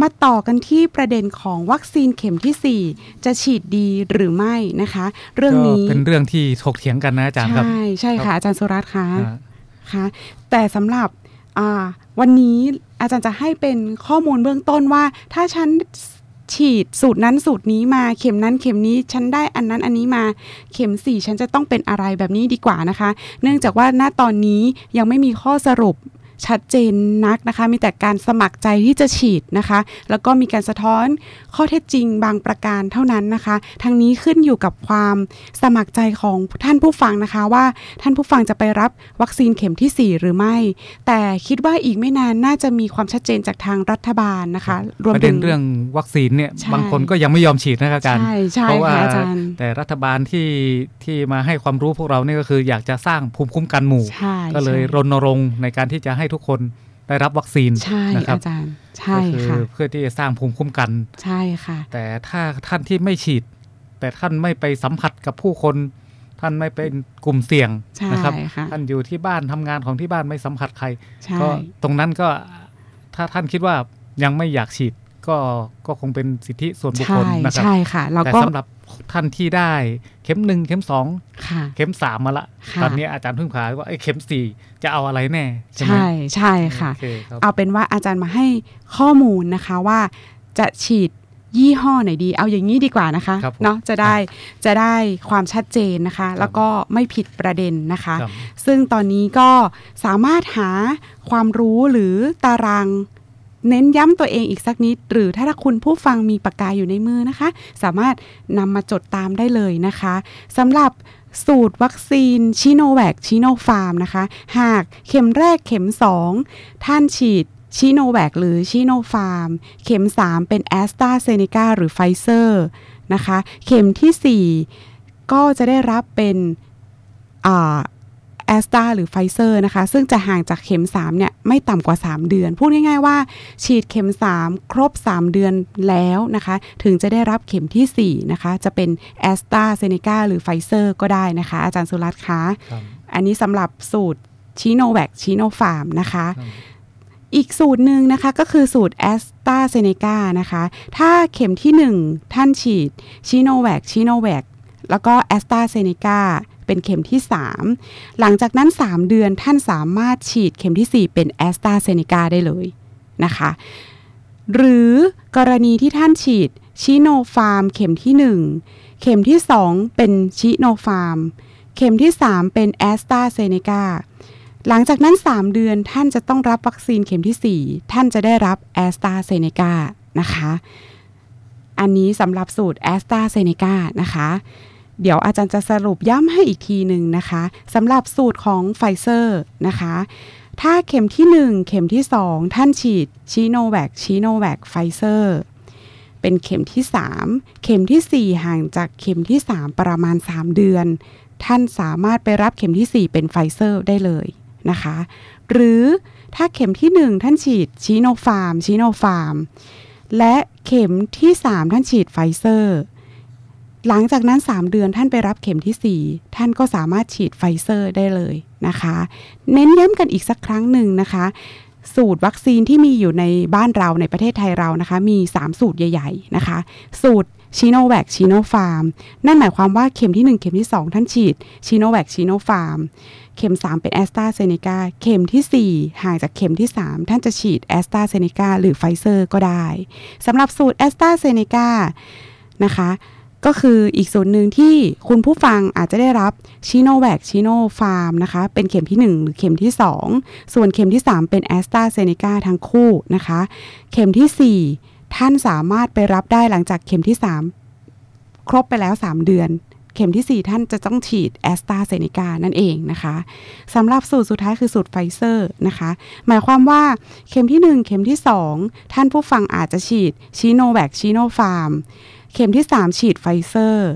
มาต่อกันที่ประเด็นของวัคซีนเข็มที่ 4 จะฉีดดีหรือไม่นะคะ เรื่องนี้ก็เป็นเรื่องที่ถกเถียงกันนะอาจารย์ครับ ใช่ใช่ค่ะอาจารย์สุรัตน์คะอ่าค่ะแต่สำหรับอ่าวันนี้อาจารย์จะให้เป็นข้อมูลเบื้องต้นว่า ถ้าฉันฉีดสูตรนั้นสูตรนี้มาเข็มนั้นเข็มนี้ฉันได้อันนั้นอันนี้มาเข็มสี่ฉันจะต้องเป็นอะไรแบบนี้ดีกว่านะคะ เนื่องจากว่าณตอนนี้ยังไม่มีข้อสรุป ชัดเจนนักนะคะ มีแต่การสมัครใจที่จะฉีดนะคะ แล้วก็มีการสะท้อนข้อเท็จจริงบางประการเท่านั้นนะคะทั้งนี้ขึ้นอยู่กับความสมัครใจของท่านผู้ฟังนะคะว่าท่านผู้ฟังจะไปรับวัคซีนเข็มที่ 4 หรือไม่ แต่คิดว่าอีกไม่นานน่าจะมีความชัดเจนจากทางรัฐบาลนะคะรวมประถึเด็นงเรื่องวัคซีนเนี่ยใช่บางคนก็ยังไม่ยอมฉีดนะครับอาจารย์ใช่ใช่เพราะว่าค่ะอาจารย์แต่รัฐบาลที่ที่มาให้ความรู้พวกเราเนี่ยก็คืออยากจะสร้างภูมิคุ้มกันหมู่ใช่ก็เลยใช่รณรงค์ในการที่จะให้ทุกคนได้รับวัคซีนใช่นะครับอาจารย์ใช่ก็คือค่ะเพื่อที่จะสร้างภูมิคุ้มกันใช่ค่ะ แต่ถ้าท่านที่ไม่ฉีด แต่ท่านไม่ไปสัมผัสกับผู้คน ท่านไม่เป็นกลุ่มเสี่ยงใช่นะครับค่ะท่านอยู่ที่บ้านทำงานของที่บ้านไม่สัมผัสใครใช่ก็ตรงนั้นก็ถ้าท่านคิดว่ายังไม่อยากฉีด ก็ก็คงเป็นสิทธิส่วนบุคคใช่ลนะครับใช่ค่ะแล้วแต่ก็สำหรับท่านที่ได้เข็มหนึ่งเข็มสองค่ะเข็มสามมาละค่ะตอนนี้อาจารย์เพิ่งขายว่าไอ้เข็มสี่จะเอาอะไรแน่ ใช่ไหมใช่ใช่ค่ะโอเคครับเอาเป็นว่าอาจารย์มาให้ข้อมูลนะคะว่าจะฉีดยี่ห้อไหนดี เอาอย่างนี้ดีกว่านะคะครับผมเนาะจะได้จะได้ความชัดเจนนะคะ แล้วก็ไม่ผิดประเด็นนะคะครับซึ่งตอนนี้ก็สามารถหาความรู้หรือตาราง เน้นย้ำตัวเองอีกสักนิด หรือถ้าคุณผู้ฟังมีปากกาอยู่ในมือนะคะ สามารถนำมาจดตามได้เลยนะคะสำหรับสูตรวัคซีนชิโนแวคชิโนฟาร์มนะคะ หากเข็มแรกเข็ม 2 ท่านฉีดชิโนแวคหรือชิโนฟาร์ม เข็ม 3 เป็นแอสตราเซเนกาหรือไฟเซอร์นะคะ เข็มทีสี่4 ก็จะได้รับเป็นอ่า แอสตราหรือไฟเซอร์นะคะ ซึ่งจะห่างจากเข็ม3เนี่ยไม่ต่ำกว่า 3 เดือน พูดง่ายๆว่า ฉีดเข็ม 3 ครบ 3 เดือนแล้วนะคะ ถึงจะได้รับเข็มทีสี่4 นะคะ จะเป็นแอสตราเซเนกาหรือไฟเซอร์ก็ได้นะคะ อาจารย์สุรัตน์คะครับอันนี้สำหรับสูตรชิโนแวคชิโนฟาร์มนะคะครับอีกสูตรหนึ่งนะคะก็คือสูตรแอสตราเซเนกานะคะ ถ้าเข็มที่ 1 ท่านฉีดชิโนแวคชิโนแวคแล้วก็แอสตราเซเนกา เป็นเข็มที่ 3 หลังจากนั้น 3 เดือนท่านสามารถฉีดเข็มที่ 4 เป็นแอสตราเซเนกาได้เลยนะคะ หรือกรณีที่ท่านฉีดชิโนฟาร์มเข็มที่ 1 เข็มที่ 2 เป็นชิโนฟาร์ม เข็มที่ 3 เป็นแอสตราเซเนกาหลังจากนั้น 3 เดือนท่านจะต้องรับวัคซีนเข็มที่ 4 ท่านจะได้รับแอสตราเซเนกานะคะ อันนี้สำหรับสูตรแอสตราเซเนกานะคะ เดี๋ยวอาจารย์จะสรุปย้ำให้อีกทีหนึ่งนะคะสำหรับสูตรของไฟเซอร์นะคะ ถ้าเข็มที่ 1 เข็มที่ 2 ท่านฉีดชิโนแวคชิโนแวคไฟเซอร์เป็นเข็มที่ 3 เข็มทีสี่ 4 ห่างจากเข็มที่ 3 ประมาณ 3 เดือน ท่านสามารถไปรับเข็มที่ 4 เป็นไฟเซอร์ได้เลยนะคะ หรือถ้าเข็มที่ 1 ท่านฉีดชิโนฟาร์มชิโนฟาร์มและเข็มที่ 3 ท่านฉีดไฟเซอร์ หลังจากนั้น 3 เดือนท่านไปรับเข็มทีสี่ 4 ท่านก็สามารถฉีดไฟเซอร์ได้เลยนะคะ เน้นย้ำกันอีกสักครั้งหนึ่งนะคะ สูตรวัคซีนที่มีอยู่ในบ้านเราในประเทศไทยเรานะคะ มี 3 สูตรใหญ่ ๆ นะคะ สูตรชิโนแวคชิโนฟาร์มนั่นหมายความว่าเข็มที่ 1 เข็มที่ 2 ท่านฉีดชิโนแวคชิโนฟาร์มเข็ม 3 เป็นแอสตราเซเนกาเข็มทีสี่4 ห่างจากเข็มที่ 3 ท่านจะฉีดแอสตราเซเนกาหรือไฟเซอร์ก็ได้สำหรับสูตรแอสตราเซเนกานะคะ ก็คืออีกส่วนหนึ่งที่คุณผู้ฟังอาจจะได้รับชิโนแวคชิโนฟาร์มนะคะ เป็นเข็มที่ 1 หรือเข็มที่ 2 ส่วนเข็มที่ 3 เป็นแอสตราเซเนกาทั้งคู่นะคะ เข็มทีสี่4 ท่านสามารถไปรับได้หลังจากเข็มที่ 3 ครบไปแล้ว 3 เดือน เข็มทีสี่ 4 ท่านจะต้องฉีดแอสตราเซเนกานั่นเองนะคะสำหรับสูตรสุดท้ายคือสูตรไฟเซอร์นะคะ หมายความว่าเข็มที่ 1 เข็มที่ 2 ท่านผู้ฟังอาจจะฉีดชิโนแวคชิโนฟาร์ม เข็มที่ 3 ฉีดไฟเซอร์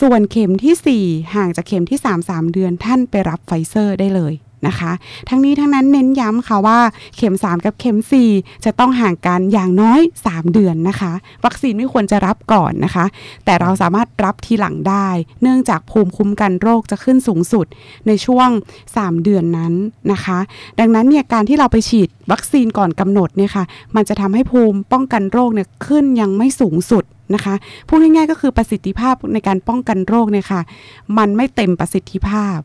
ส่วนเข็มทีสี่ 4 ห่างจากเข็มที่ 3 3 เดือนท่านไปรับไฟเซอร์ได้เลยนะคะ ทั้งนี้ทั้งนั้นเน้นย้ำค่ะว่าเข็ม 3 กับเข็ม 4 จะต้องห่างกันอย่างน้อย 3 เดือนนะคะ วัคซีนไม่ควรจะรับก่อนนะคะ แต่เราสามารถรับทีหลังได้ เนื่องจากภูมิคุ้มกันโรคจะขึ้นสูงสุดในช่วง 3 เดือนนั้นนะคะ ดังนั้นเนี่ยการที่เราไปฉีดวัคซีนก่อนกำหนดเนี่ยค่ะมันจะทำให้ภูมิป้องกันโรคเนี่ยขึ้นยังไม่สูงสุด นะคะพูดง่ายๆก็คือประสิทธิภาพในการป้องกันโรคเนี่ยค่ะ มันไม่เต็มประสิทธิภาพ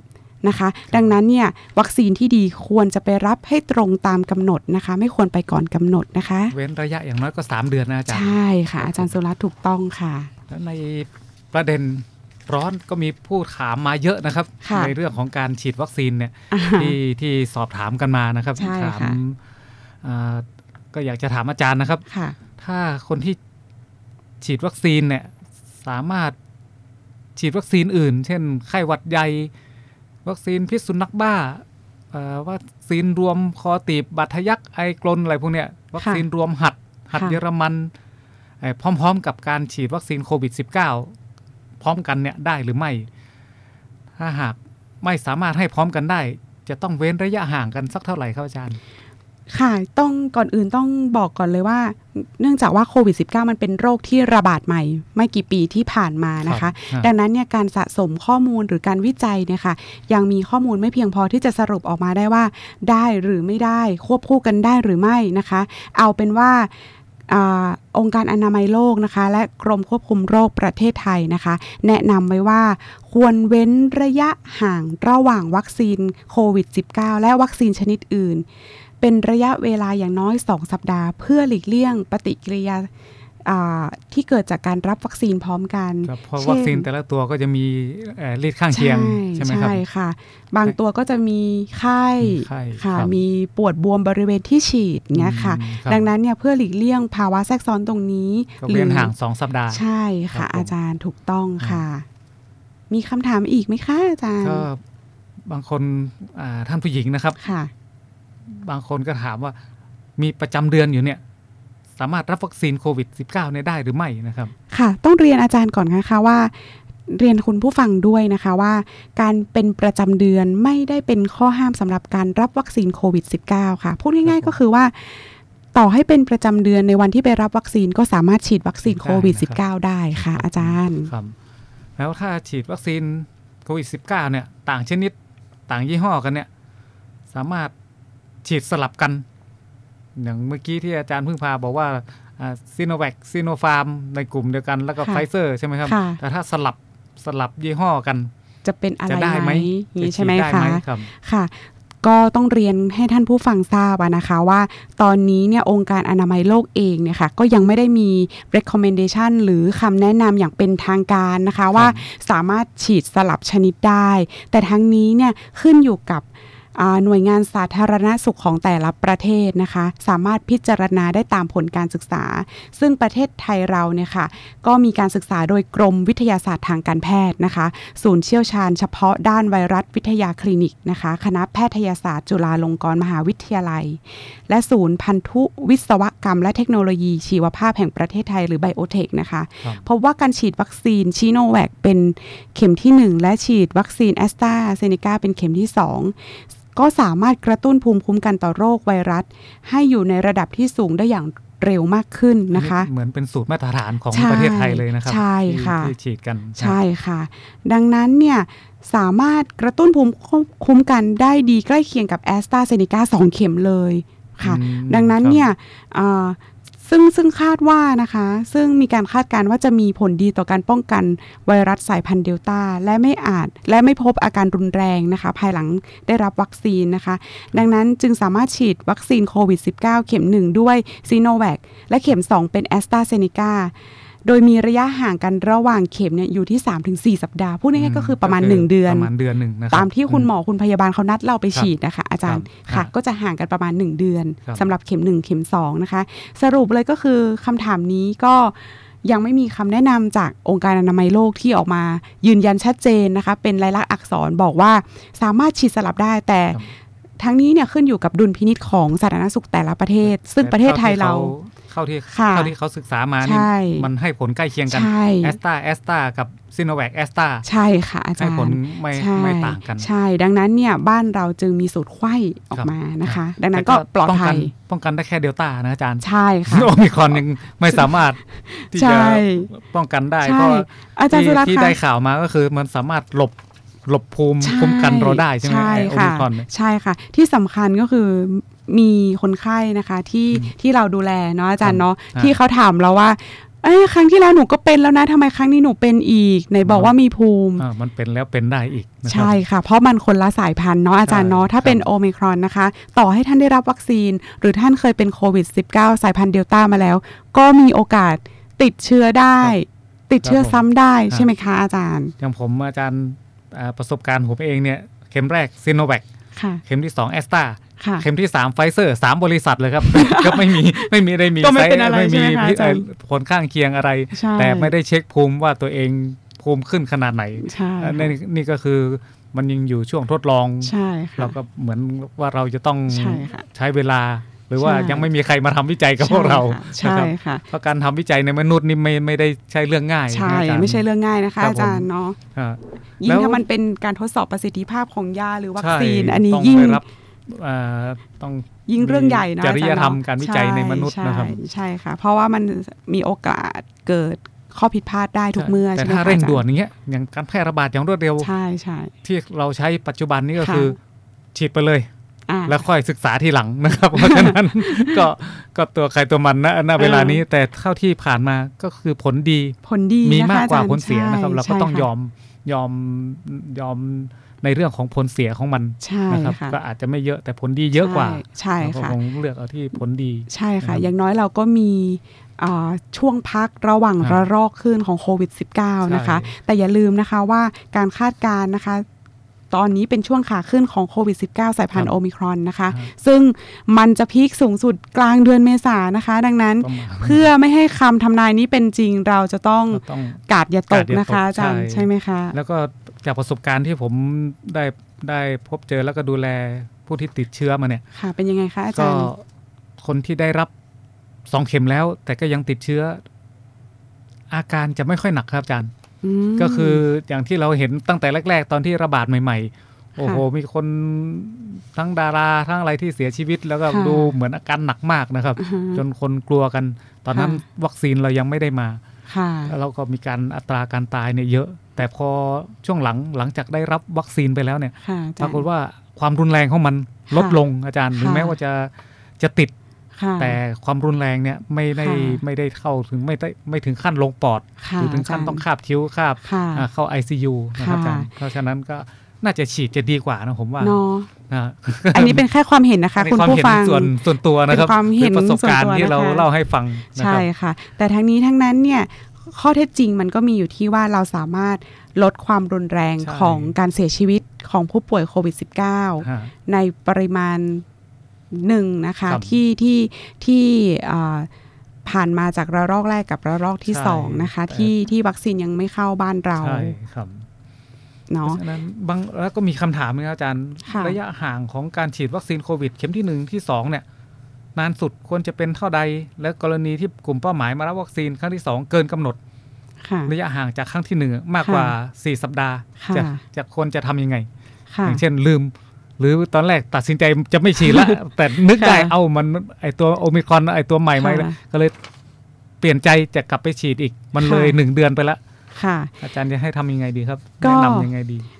นะคะ ดังนั้นเนี่ยวัคซีนที่ดีควรจะไปรับให้ตรงตามกำหนดนะคะ ไม่ควรไปก่อนกำหนดนะคะ เว้นระยะอย่างน้อยก็ 3 เดือนนะอาจารย์ ใช่ค่ะ อาจารย์สุรัตน์ถูกต้องค่ะ แล้วในประเด็นร้อนก็มีผู้ถามมาเยอะนะครับค่ะในเรื่องของการฉีดวัคซีนเนี่ยอ่าที่ที่สอบถามกันมานะครับใช่ถามค่ะอ่าก็อยากจะถามอาจารย์นะครับค่ะถ้าคนที่ ฉีดวัคซีนเนี่ยสามารถฉีดวัคซีนอื่น เช่น ไข้หวัดใหญ่วัคซีนพิษสุนัขบ้าวัคซีนรวมคอตีบบาดทะยักไอกลนอะไรพวกเนี้ยวัคซีนรวมหัด หัดเยอรมันพร้อมๆ กับการฉีดวัคซีนโควิด -19 พร้อมกันเนี่ยได้หรือไม่ ถ้าหากไม่สามารถให้พร้อมกันได้ จะต้องเว้นระยะห่างกันสักเท่าไหร่ครับอาจารย์ ค่ะ ต้องก่อนอื่นต้องบอกก่อนเลยว่า เนื่องจากว่าโควิด -19 มันเป็นโรคที่ระบาดใหม่ ไม่กี่ปีที่ผ่านมานะคะครับดังนั้นเนี่ยการสะสมข้อมูลหรือการวิจัยเนี่ยค่ะ ยังมีข้อมูลไม่เพียงพอที่จะสรุปออกมาได้ว่า ได้หรือไม่ได้ควบคู่กันได้หรือไม่นะคะ เอาเป็นว่าอาองค์การอนามัยโลกนะคะ และกรมควบคุมโรคประเทศไทยนะคะ แนะนำไว้ว่าควรเว้นระยะห่างระหว่างวัคซีนโควิด -19 และวัคซีนชนิดอื่น เป็นระยะเวลาอย่างน้อย 2 สัปดาห์ เพื่อหลีกเลี่ยงปฏิกิริยาอ่าที่เกิดจากการรับวัคซีนพร้อมกันครับเพราะเช่นวัคซีนแต่ละตัวก็จะมีเอ่อฤทธิ์ข้างเคียงใช่ไหมครับ ใช่ค่ะ บางตัวก็จะมีไข้มีไข้ค่ะครับมีปวดบวมบริเวณที่ฉีดเงี้ยค่ะอืมครับดังนั้นเนี่ยเพื่อหลีกเลี่ยงภาวะแทรกซ้อนตรงนี้ก็เว้นห่างสองสัปดาห์ ใช่ครัค่ะบผมอาจารย์ถูกต้องค่ะ มีคำถามอีกไหมคะอาจารย์ก็บางคนอ่าท่านผู้หญิงนะครับค่ะ บางคนก็ถามว่ามีประจำเดือนอยู่เนี่ย สามารถรับวัคซีนโควิด -19 เนี่ยได้หรือไม่นะครับ ค่ะ ต้องเรียนอาจารย์ก่อนนะคะว่า เรียนคุณผู้ฟังด้วยนะคะว่า การเป็นประจำเดือนไม่ได้เป็นข้อห้ามสำหรับการรับวัคซีนโควิด -19 ค่ะ พูดง่ายๆก็คือว่าต่อให้เป็นประจำเดือนในวันที่ไปรับวัคซีนก็สามารถฉีดวัคซีนโควิด -19 ได้ค่ะ อาจารย์ครับแล้วถ้าฉีดวัคซีนโควิด -19 เนี่ย ต่างชนิดต่างยี่ห้อกันเนี่ย สามารถ ฉีดสลับกัน อย่างเมื่อกี้ที่อาจารย์เพิ่งจะบอกว่าซีโนแวคซีโนฟาร์มในกลุ่มเดียวกันแล้วก็ค่ะไฟเซอร์ใช่ไหมครับค่ะแต่ถ้าสลับสลับยี่ห้อกัน จะเป็นอะไรจะได้ไหมอย่างนี้ใช่ไหมฉีดได้ค่ะครับค่ะก็ต้องเรียนให้ท่านผู้ฟังทราบอะนะคะว่าตอนนี้เนี่ยองค์การอนามัยโลกเองเนี่ยค่ะก็ยังไม่ได้มี recommendation หรือคำแนะนำอย่างเป็นทางการนะคะว่าสามารถฉีดสลับชนิดได้ แต่ทั้งนี้เนี่ยขึ้นอยู่กับอ่า หน่วยงานสาธารณสุขของแต่ละประเทศนะคะ สามารถพิจารณาได้ตามผลการศึกษา ซึ่งประเทศไทยเราเนี่ยค่ะก็มีการศึกษาโดยกรมวิทยาศาสตร์ทางการแพทย์นะคะ ศูนย์เชี่ยวชาญเฉพาะด้านไวรัสวิทยาคลินิกนะคะ คณะแพทยศาสตร์จุฬาลงกรณ์มหาวิทยาลัย และศูนย์พันธุวิศวกรรมและเทคโนโลยีชีวภาพแห่งประเทศไทยหรือไบโอเทคนะคะครับพบว่าการฉีดวัคซีนชิโนแวคเป็นเข็มที่ 1 และฉีดวัคซีนแอสตราเซเนกาเป็นเข็มที่ 2 ก็สามารถกระตุ้นภูมิคุ้มกันต่อโรคไวรัส ให้อยู่ในระดับที่สูงได้อย่างเร็วมากขึ้นนะคะ เหมือนเป็นสูตรมาตรฐานของใช่ประเทศไทยเลยนะครับใช่ที่ค่ะที่ฉีดกันใช่ค่ะ ดังนั้นเนี่ยสามารถกระตุ้นภูมิคุ้มกันได้ดีใกล้เคียงกับแอสตราเซเนกาสองเข็มเลยค่ะอืมดังนั้นครับเนี่ยเอ่อ ซึ่งซึ่งคาดว่านะคะ ซึ่งมีการคาดการณ์ว่าจะมีผลดีต่อการป้องกันไวรัสสายพันธุ์เดลต้า และไม่อาจและไม่พบอาการรุนแรงนะคะ ภายหลังได้รับวัคซีนนะคะ ดังนั้นจึงสามารถฉีดวัคซีนโควิด -19 เข็ม 1 ด้วยซีโนแวคและเข็ม 2 เป็นแอสตราเซเนกา โดยมีระยะห่างกันระหว่างเข็มเนี่ยอยู่ที่ 3-4 สัปดาห์ พูดง่ายๆก็คือประมาณก็1เดือนประมาณเดือนหนึ่งนะครับตามที่คุณหมอคุณพยาบาลเขานัดเราไปฉีดนะคะ อาจารย์ครัค่ะบก็จะห่างกันประมาณ 1 เดือนครับสำหรับเข็ม 1 เข็ม2นะคะ สรุปเลยก็คือคำถามนี้ก็ยังไม่มีคำแนะนำจากองค์การอนามัยโลกที่ออกมายืนยันชัดเจนนะคะ เป็นลายลักษณ์อักษรบอกว่าสามารถฉีดสลับได้แต่ครับทั้งนี้เนี่ยขึ้นอยู่กับดุลพินิษของสาธารณสุขแต่ละประเทศ ซึ่งประเทศไทยเรา เข้าที่ค่ะเข้าที่เขาศึกษามาใช่นี่มันให้ผลใกล้เคียงกันใช่แอสตราแอสตรากับซิโนแวคแอสตราใช่ค่ะอาจาให้รย์ผลไม่ใช่ไม่ต่างกัน ใช่ ดังนั้นเนี่ยบ้านเราจึงมีสูตรไข้ออกมานะคะ ดังนั้นก็ปลอดภัยป้งกันป้องกันได้แค่เดลต้านะอาจารย์ใช่ค่ะโอมิครอนยังไม่สามารถที่ใช่จะป้องกันได้ใช่เพราะอาจารย์ที่สุรัตน์ที่คะได้ข่าวมาก็คือมันสามารถหลบหลบภูมิใช่คุ้มกันเราได้ใช่ไหมใช่ไอ้โอค่ะมิครอนเนี่ยใช่ค่ะ ที่สำคัญก็คือ มีคนไข้นะคะที่ที่เราดูแลเนาะอาจารย์เนาะครับที่เขาถามเราว่าเอ้ยครั้งที่แล้วหนูก็เป็นแล้วนะทำไมครั้งนี้หนูเป็นอีกไหนบอกว่ามีภูมิอ่ามันเป็นแล้วเป็นได้อีกนะครับใช่ค่ะ เพราะมันคนละสายพันธุ์เนาะอาจารย์เนาะใช่ถ้าเป็นครับโอมิครอนนะคะ ต่อให้ท่านได้รับวัคซีน หรือท่านเคยเป็นโควิด -19 สายพันธุ์เดลต้ามาแล้ว ก็มีโอกาสติดเชื้อได้ ติดเชื้อซ้ำได้ใช่ไหมคะอาจารย์ อย่างผมอาจารย์อ่าประสบการณ์ผมเองเนี่ย เข็มแรกซิโนแวคค่ะเข็มที่2แอสตราค่ะเข็มที่ 3 ไฟเซอร์สามบริษัทเลยครับ ก็ไม่มีไม่มีได้มีก็ไม่เป็นอะไรไม่มีใช่ไหมคะอาจารย์ผลข้างเคียงอะไรใช่แต่ไม่ได้เช็คภูมิว่าตัวเองภูมิขึ้นขนาดไหนใช่อันนี่นี่ก็คือมันยังอยู่ช่วงทดลองใช่ค่ะเราก็เหมือนว่าเราจะต้องใช่ค่ะใช้เวลาหรือว่าใช่ยังไม่มีใครมาทำวิจัยกับพวกเราใช่นะครับค่ะเพราะการทำวิจัยในมนุษย์นี่ไม่ไม่ได้ใช่เรื่องง่าย ใช่นะอาจารย์ไม่ใช่เรื่องง่ายนะคะครับอาจารย์เนาะอ่ายิ่แล้งวถ้ามันเป็นการทดสอบประสิทธิภาพของยาหรือวัคใช่ซีน อันนี้ต้องยิ่งไปรับอ่า ต้องยิ่งเรื่องใหญ่นะจริยธรรมอจเนะการวิจัยในมนุษย์ช่นะครับใช่ค่ะ เพราะว่ามันมีโอกาสเกิดข้อผิดพลาดได้ทุกเมื่อแต่ใช่ไหมถ้าคะเร่งอาจารย์ด่วนอย่างเงี้ยอย่างการแพร่ระบาดอย่างรวดเร็วใช่ใช่ที่เราใช้ปัจจุบันนี้ก็ค่ะคือ ฉีดไปเลยอ่าแล้วค่อยศึกษาทีหลังนะครับ เพราะฉะนั้นก็ก็ตัวใครตัวมันนะณเวลานี้แต่เท่าที่ผ่านมาก็คือผลดีผลดีมีนะคะมากกว่าอจรย์ผลเสียนะครับใช่เราก็ต้องใช่ยอมยอมยอม ในเรื่องของผลเสียของมันใช่นะครับค่ะก็อาจจะไม่เยอะแต่ผลดีเยอะกว่าใช่เราก็ค่ะคงเลือกเอาที่ผลดีใช่ค่ะนะครับอย่างน้อยเราก็มีอ่าช่วงพักระหว่างครับระลอกขึ้นของโควิด -19 นะคะใช่แต่อย่าลืมนะคะว่าการคาดการณ์นะคะ ตอนนี้เป็นช่วงขาขึ้นของโควิด -19 สายพันธุ์ครับโอมิครอนนะคะครับซึ่งมันจะพีคสูงสุดกลางเดือนเมษายนนะคะ ดังนั้นประมาณเพื่อไม่ให้คำทำนายนี้เป็นจริงเราจะต้องก็ต้องกาดอย่าตกกาดอย่านะคะตกอาจารย์ใช่ใช่ไหมคะ แล้วก็ จากประสบการณ์ที่ผมได้ได้พบเจอแล้วก็ดูแลผู้ที่ติดเชื้อมาเนี่ย ค่ะ เป็นยังไงคะอาก็จารย์คนที่ได้รับสองเข็มแล้ว แต่ก็ยังติดเชื้อ อาการจะไม่ค่อยหนักครับอาจารย์มก็คืออย่างที่เราเห็นตั้งแต่แรก ๆ ตอนที่ระบาดใหม่ ๆ โอ้โห มีคนทั้งดาราทั้งอะไรที่เสียชีวิต แล้วก็ค่ะดูเหมือนอาการหนักมากนะครับอ่าฮะจนคนกลัวกัน ตอนนั้นค่ะวัคซีนเรายังไม่ได้มาค่ะแล้วเราก็มีการอัตราการตายเนี่ยเยอะ แต่พอช่วงหลังหลังจากได้รับวัคซีนไปแล้วเนี่ยค่ะอาปจารรากฏย์ว่าความรุนแรงของมันลดค่ะลงอาจารย์ถึงค่ะแม้ว่าจะจะติดค่ะแต่ความรุนแรงเนี่ยไม่ได้ค่ะไม่ได้เข้าถึงไม่ได้ไม่ถึงขั้นลงปอดค่ะหรือถึงขั้นอาจารย์ต้องคาบคิ้วคาบค่ะอ่าเข้า ICU นะครับอาจารย์ค่ะเพราะฉะนั้นก็น่าจะฉีดจะดีกว่านะผมว่าเนาะนะอันนี้เป็นแค่ความเห็นนะคะในคุณความผู้เห็นฟังส่วนส่วนตัวนะครับเป็นความเห็นประสบการณ์ส่วนตัวที่เรานะคะเล่าให้ฟังนะใช่ครับค่ะ แต่ทั้งนี้ทั้งนั้นเนี่ย ข้อเท็จจริงมันก็มีอยู่ที่ว่าเราสามารถลดความรุนแรงใช่ของการเสียชีวิตของผู้ป่วยโควิด -19 ฮะในปริมาณหนึ่งนะคะครับที่ที่ที่อ่าผ่านมาจากระลอกแรกกับระลอกที่ใช่สองนะคะแต่ที่ที่วัคซีนยังไม่เข้าบ้านเราใช่ครับเนาะเพราะฉะนั้นบางแล้วก็มีคำถามนะครับอาจารย์ค่ะระยะห่างของการฉีดวัคซีนโควิด เข็มที่หนึ่งที่สองเนี่ย นานสุดควรจะเป็นเท่าใด และกรณีที่กลุ่มเป้าหมายมารับวัคซีนครั้งที่สองเกินกำหนดค่ะระยะห่างจากครั้งที่หนึ่งมากกว่า 4 สัปดาห์ค่ะจะจะควรจะทำยังไงค่ะอย่างเช่นลืม หรือตอนแรกตัดสินใจจะไม่ฉีดละแต่นึกได้ค่ะเอามันไอตัวโอมิครอนไอตัวใหม่มาค่ะก็เลยเปลี่ยนใจจะกลับไปฉีดอีกมันเลยค่ะหนึ่งเดือนไปละค่ะอาจารย์จะให้ทำยังไงดีครับก็แนะนำยังไงดีอ่า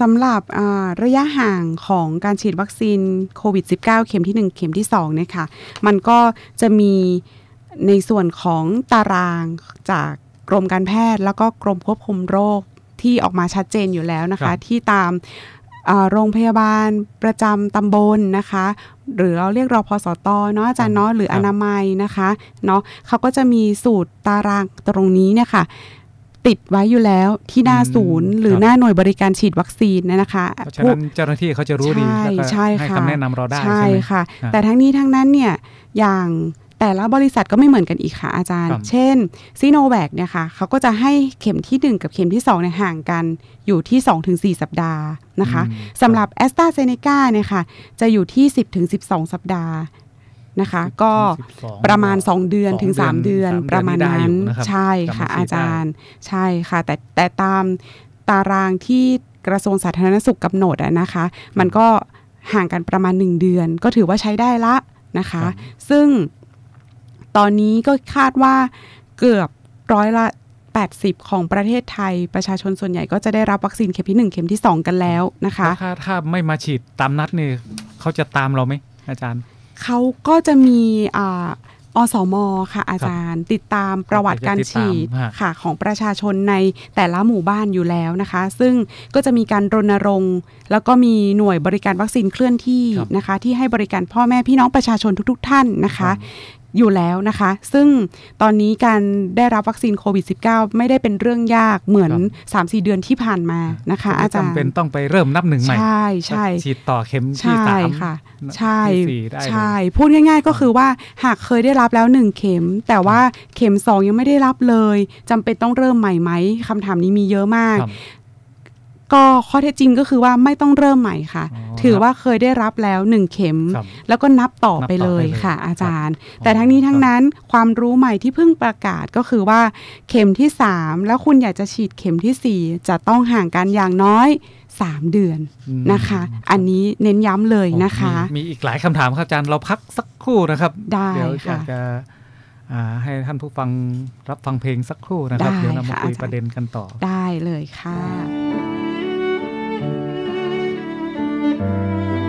สำหรับอ่าระยะห่างของการฉีดวัคซีนโควิด -19 เข็มที่ 1 เข็มที่2เนี่ยค่ะมันก็จะมีในส่วนของตารางจากกรมการแพทย์ แล้วก็กรมควบคุมโรคที่ออกมาชัดเจนอยู่แล้วนะครัคะบที่ตามอ่าโรงพยาบาลประจำตำบลนะคะ หรือเราเรียกรอพสตเนาะอาจารย์เนาะหรืออนามัยนะคะเนาะเขาก็จะมีสูตรตารางตรงนี้เนี่ยค่ะ ติดไว้อยู่แล้วที่หน้าอืมศูนย์ หรือครับหน้าหน่วยบริการฉีดวัคซีนเนยนะคะเพราะฉะนั้นเจ้าหน้าที่เขาจะรู้ดีใช่แล้วก็ใช่ให้ค่ะคำแนะนำเราได้ใช่ใช่ไหมค่ะครับแต่ทั้งนี้ทั้งนั้นเนี่ยอย่างแต่ละบริษัทก็ไม่เหมือนกันอีกค่ะอาจารย์ครับเช่นซีโนแวคเนี่ยค่ะเขาก็จะให้เข็มที่ 1 กับเข็มที่2เนี่ยห่างกันอยู่ที่ 2-4 สัปดาห์นะคะอืมสำหรับแอสตราเซเนกาเนี่ยค่ะจะอยู่ที่ 10-12 สัปดาห์ นะคะ ก็12ประมาณ 2 เดือนถึงสอง3เดือนสามประมาณเดือนั้นได้อยู่นะครับใช่ค่ะจำอาฉีดได้จารย์ ใช่ค่ะ แต่แต่ตามตารางที่กระทรวงสาธารณสุขกำหนดอะนะคะ มันก็ห่างกันประมาณ 1 เดือน ก็ถือว่าใช้ได้ละนะคะ ซึ่งตอนนี้ก็คาดว่าเกือบร้อยละ80 ของประเทศไทยประชาชนส่วนใหญ่ก็จะได้รับวัคซีนเข็มที่ 1 เข็มที่ 2 กันแล้วนะคะแล้วถ้าถ้าไม่มาฉีดตามนัดนี่เขาจะตามเราไหมอาจารย์ เขาก็จะมีอ่าอสมค่ะอาจารย์ ติดตามประวัติการฉีดติดตามฮะค่ะของประชาชนในแต่ละหมู่บ้านอยู่แล้วนะคะ ซึ่งก็จะมีการรณรงค์ แล้วก็มีหน่วยบริการวัคซีนเคลื่อนที่ครับนะคะ ที่ให้บริการพ่อแม่พี่น้องประชาชนทุก ๆ ท่านนะคะ อยู่แล้วนะคะ ซึ่งตอนนี้การได้รับวัคซีนโควิด -19 ไม่ได้เป็นเรื่องยากเหมือน 3-4 เดือนที่ผ่านมานะคะ อาจารย์จำเป็นต้องไปเริ่มนับหนึ่งใหม่ ใช่ใช่ฉีดต่อเข็มที่ใช่สามค่ะ ใช่ที่สี่ได้เลยใช่ พูดง่ายๆก็คือว่าหากเคยได้รับแล้วหนึ่งเข็ม แต่ว่าเข็มสองยังไม่ได้รับเลยจำเป็นต้องเริ่มใหม่ไหมคำถามนี้มีเยอะมากครับ ก็ข้อเท็จจริงก็คือว่าไม่ต้องเริ่มใหม่ค่ะอ๋อถือว่าเคยได้รับแล้วหนึ่งเข็มครับแล้วก็นับต่อนับไปต่อเลยไปเลยค่ะ อาจารย์ แต่อ๋อทั้งนี้ทั้งครับนั้นความรู้ใหม่ที่เพิ่งประกาศก็คือว่าเข็มที่ 3 แล้วคุณอยากจะฉีดเข็มทีสี่4 จะต้องห่างกันอย่างน้อย 3 เดือนอืมนะคะ อันนี้เน้นย้ำเลยนะคะมีมีอีกหลายคำถามครับอาจารย์เราพักสักครู่นะครับ ได้เดี๋ยวค่ะอยากจะอ่าให้ท่านผู้ฟังรับฟังเพลงสักครู่นะครับได้เดี๋ยวเรามาค่ะคุยอาจารย์ประเด็นกันต่อได้เลยค่ะ เ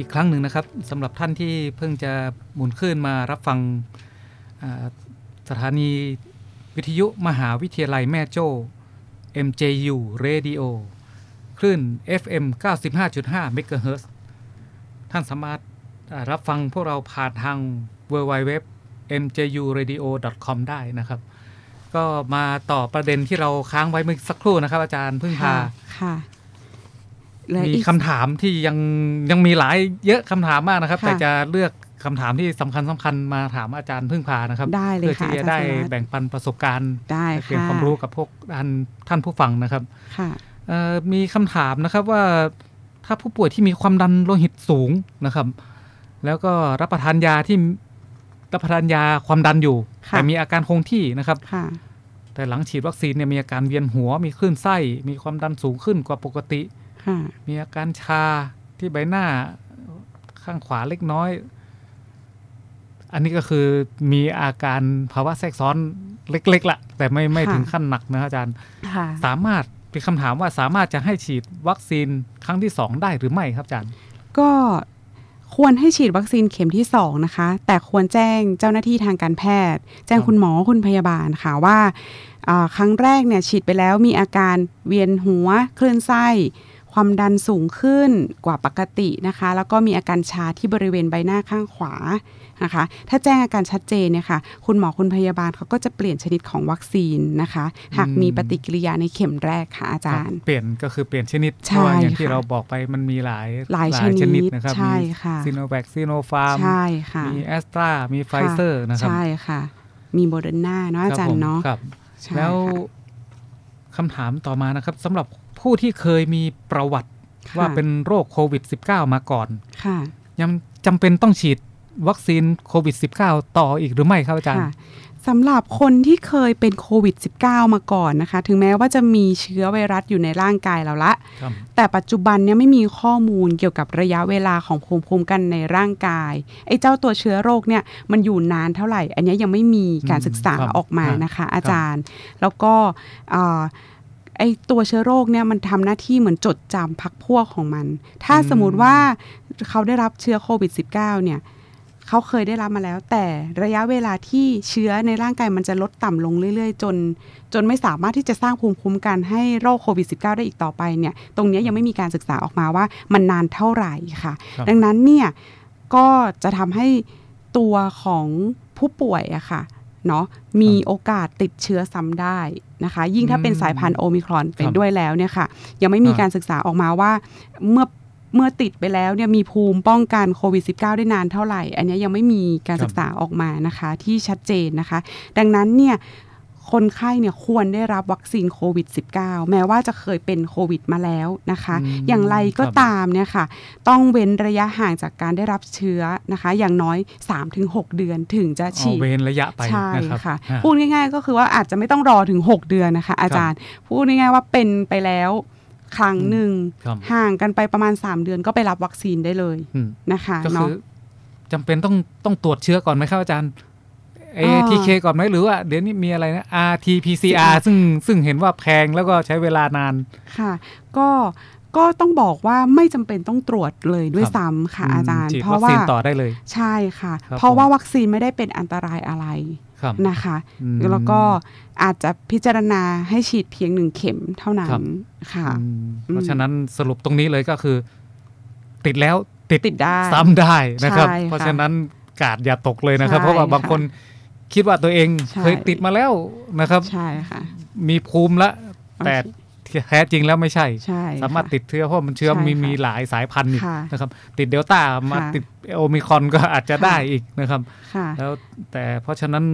อีกครั้งหนึ่งนะครับสำหรับท่านที่เพิ่งจะหมุนคลื่นมารับฟังสถานีวิทยุมหาวิทยาลัยแม่โจ้ MJU Radio คลื่น FM 95.5 MHz ท่านสามารถรับฟังพวกเราผ่านทาง www mjuradio.com ได้นะครับ ก็มาต่อประเด็นที่เราค้างไว้เมื่อสักครู่นะครับ อาจารย์พึ่งพาค่ะ มีอีกคำถามที่ยังยังมีหลายเยอะคำถามมากนะครับค่ะแต่จะเลือกคำถามที่สำคัญสำคัญมาถามอาจารย์พึ่งพานะครับได้เลยเพื่อค่ะที่จะอาจารย์ได้สุรัตน์แบ่งปันประสบการณ์ได้เปลี่ยนค่ะความรู้กับพวกท่านท่านผู้ฟังนะครับค่ะเอ่อมีคำถามนะครับว่าถ้าผู้ป่วยที่มีความดันโลหิตสูงนะครับ แล้วก็รับประทานยาที่รับประทานยาความดันอยู่ค่ะแต่มีอาการคงที่นะครับค่ะแต่หลังฉีดวัคซีนเนี่ยมีอาการเวียนหัว มีคลื่นไส้ มีความดันสูงขึ้นกว่าปกติค่ะ มีอาการชาที่ใบหน้าข้างขวาเล็กน้อย อันนี้ก็คือมีอาการภาวะแทรกซ้อนเล็กๆละแต่ไม่ไม่ค่ะถึงขั้นหนักนะอาจารย์ค่ะสามารถเป็นคำถามว่าสามารถจะให้ฉีดวัคซีนครั้งที่สองได้หรือไม่ครับอาจารย์ ก็ควรให้ฉีดวัคซีนเข็มที่2นะคะ แต่ควรแจ้งเจ้าหน้าที่ทางการแพทย์ แจ้งครับคุณหมอคุณพยาบาลค่ะว่าอ่าครั้งแรกเนี่ยฉีดไปแล้วมีอาการเวียนหัวคลื่นไส้ ความดันสูงขึ้นกว่าปกตินะคะ แล้วก็มีอาการชาที่บริเวณใบหน้าข้างขวานะคะ ถ้าแจ้งอาการชัดเจนเนี่ยค่ะ คุณหมอคุณพยาบาลเขาก็จะเปลี่ยนชนิดของวัคซีนนะคะ หากมีปฏิกิริยาในเข็มแรกค่ะอาจารย์ เปลี่ยนก็คือเปลี่ยนชนิดใช่เพราะว่าอย่างที่ค่ะเราบอกไปมันมีหลายหลายชนิดนะครับใช่มีค่ะซีโนแวคซีโนฟาร์มใช่ค่ะมีแอสตรามีไฟเซอร์นะครับใช่ค่ะ มีโมเดอร์นาเนาะอาจารย์เนาะครับใช่แล้วค่ะคำถามต่อมานะครับสำหรับ ผู้ที่เคยมีประวัติค่ะว่าเป็นโรคโควิด -19 มาก่อนค่ะยังจำเป็นต้องฉีดวัคซีนโควิด -19 ต่ออีกหรือไม่ครับอาจารย์ค่ะสำหรับคนที่เคยเป็นโควิด -19 มาก่อนนะคะ ถึงแม้ว่าจะมีเชื้อไวรัสอยู่ในร่างกายเราละครับแต่ปัจจุบันเนี่ยไม่มีข้อมูลเกี่ยวกับระยะเวลาของภูมิคุ้มกันในร่างกาย ไอ้เจ้าตัวเชื้อโรคเนี่ยมันอยู่นานเท่าไหร่ อันเนี้ยยังไม่มีการศึกษาครับออกมาครับนะคะ อาจารย์ แล้วก็อ่า ไอ้ตัวเชื้อโรคเนี่ยมันทำหน้าที่เหมือนจดจำพักพวกของมัน ถ้าอืมสมมติว่าเขาได้รับเชื้อโควิด -19 เนี่ยเขาเคยได้รับมาแล้ว แต่ระยะเวลาที่เชื้อในร่างกายมันจะลดต่ำลงเรื่อย ๆ จน จนไม่สามารถที่จะสร้างภูมิคุ้มกันให้โรคโควิด -19 ได้อีกต่อไปเนี่ย ตรงเนี้ยยังไม่มีการศึกษาออกมาว่ามันนานเท่าไหร่ค่ะครับดังนั้นเนี่ยก็จะทำให้ตัวของผู้ป่วยอะค่ะ เนาะมีโอกาสติดเชื้อซ้ำได้นะคะ ยิ่งถ้าเป็นสายพันธุ์โอมิครอนเป็นด้วยแล้วเนี่ยค่ะ ยังไม่มีการศึกษาออกมาว่าเมื่อเมื่อติดไปแล้วเนี่ยมีภูมิป้องกันโควิด -19 ได้นานเท่าไหร่ อันเนี้ยยังไม่มีการศึกษาออกมานะคะที่ชัดเจนนะคะ ดังนั้นเนี่ย คนไข้เนี่ยควรได้รับวัคซีนโควิด -19 แม้ว่าจะเคยเป็นโควิดมาแล้วนะคะอืมอย่างไรก็ครับตามเนี่ยค่ะ ต้องเว้นระยะห่างจากการได้รับเชื้อนะคะ อย่างน้อย 3-6 เดือนถึงจะเอาฉีดเว้นระยะไปใช่นะครับค่ะอ่าพูดง่ายๆ ก็คือว่าอาจจะไม่ต้องรอถึง 6 เดือนนะคะ อาจารย์พูดง่ายๆว่าเป็นไปแล้วครั้งหนึ่งครับห่างกันไปประมาณ 3 เดือนก็ไปรับวัคซีนได้เลยอืมนะคะก็คืเนาะอจำเป็นต้องต้องตรวจเชื้อก่อนไหมครับอาจารย์ อ่า ATK ก่อนไหมหรือว่าเดี๋ยวนี้มีอะไรนะ RT-PCR ซึ่งซึ่งเห็นว่าแพงแล้วก็ใช้เวลานาน ค่ะ ก็ก็ต้องบอกว่าไม่จำเป็นต้องตรวจเลยด้วยครับซ้ำค่ะอาจารย์ฉีดเพวัราะคว่าซีนต่อได้เลย ใช่ค่ะครับเพราะผมว่าวัคซีนไม่ได้เป็นอันตรายอะไรครับนะคะอืมแล้วก็อาจจะพิจารณาให้ฉีดเพียงหนึ่งเข็มเท่านั้นครับค่ะอืมเพราะฉะนั้นสรุปตรงนี้เลยก็คือ ติดแล้วติดติดได้ซ้ำได้นะครับใช่ค่ะเพราะฉะนั้นกาดอย่าตกเลยนะครับใช่เพราะว่าบางค่ะคน คิดว่าตัวเองใช่เคยติดมาแล้วนะครับ ใช่ค่ะ มีภูมิละแต่โอเคแท้จริงแล้วไม่ใช่ใช่สามารถค่ะติดเชื้อเพราะมันเชื้อใช่มีค่ะมีหลายสายพันธุ์อีกค่ะนะครับ ติดเดลต้ามาค่ะติดโอมิครอนก็อาจจะค่ะได้อีกนะครับค่ะแล้วแต่เพราะฉะนั้น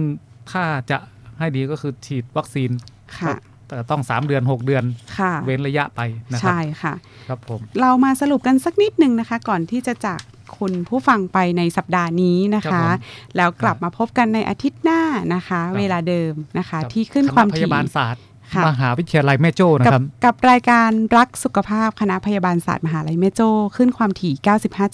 ถ้าจะให้ดีก็คือฉีดวัคซีนค่ะแต่ต้อง 3 เดือน 6 เดือนค่ะเว้นระยะไปนะครัใช่ค่ะครับผมเรามาสรุปกันสักนิดหนึ่งนะคะ ก่อนที่จะจากคุณผู้ฟังไปในสัปดาห์นี้นะครัคะบผมแล้วกลับมาพบกันในอาทิตย์หน้านะคะครับเวลาเดิมนะคะครับที่ขึ้นณะความพถี่ยาบาลศาสตร์ค่ะ มหาวิทยาลัยแม่โจ้นะกับครับ กับรายการรักสุขภาพคณะพยาบาลศาสตร์มหาลัยแม่โจ้ขึ้นความถี่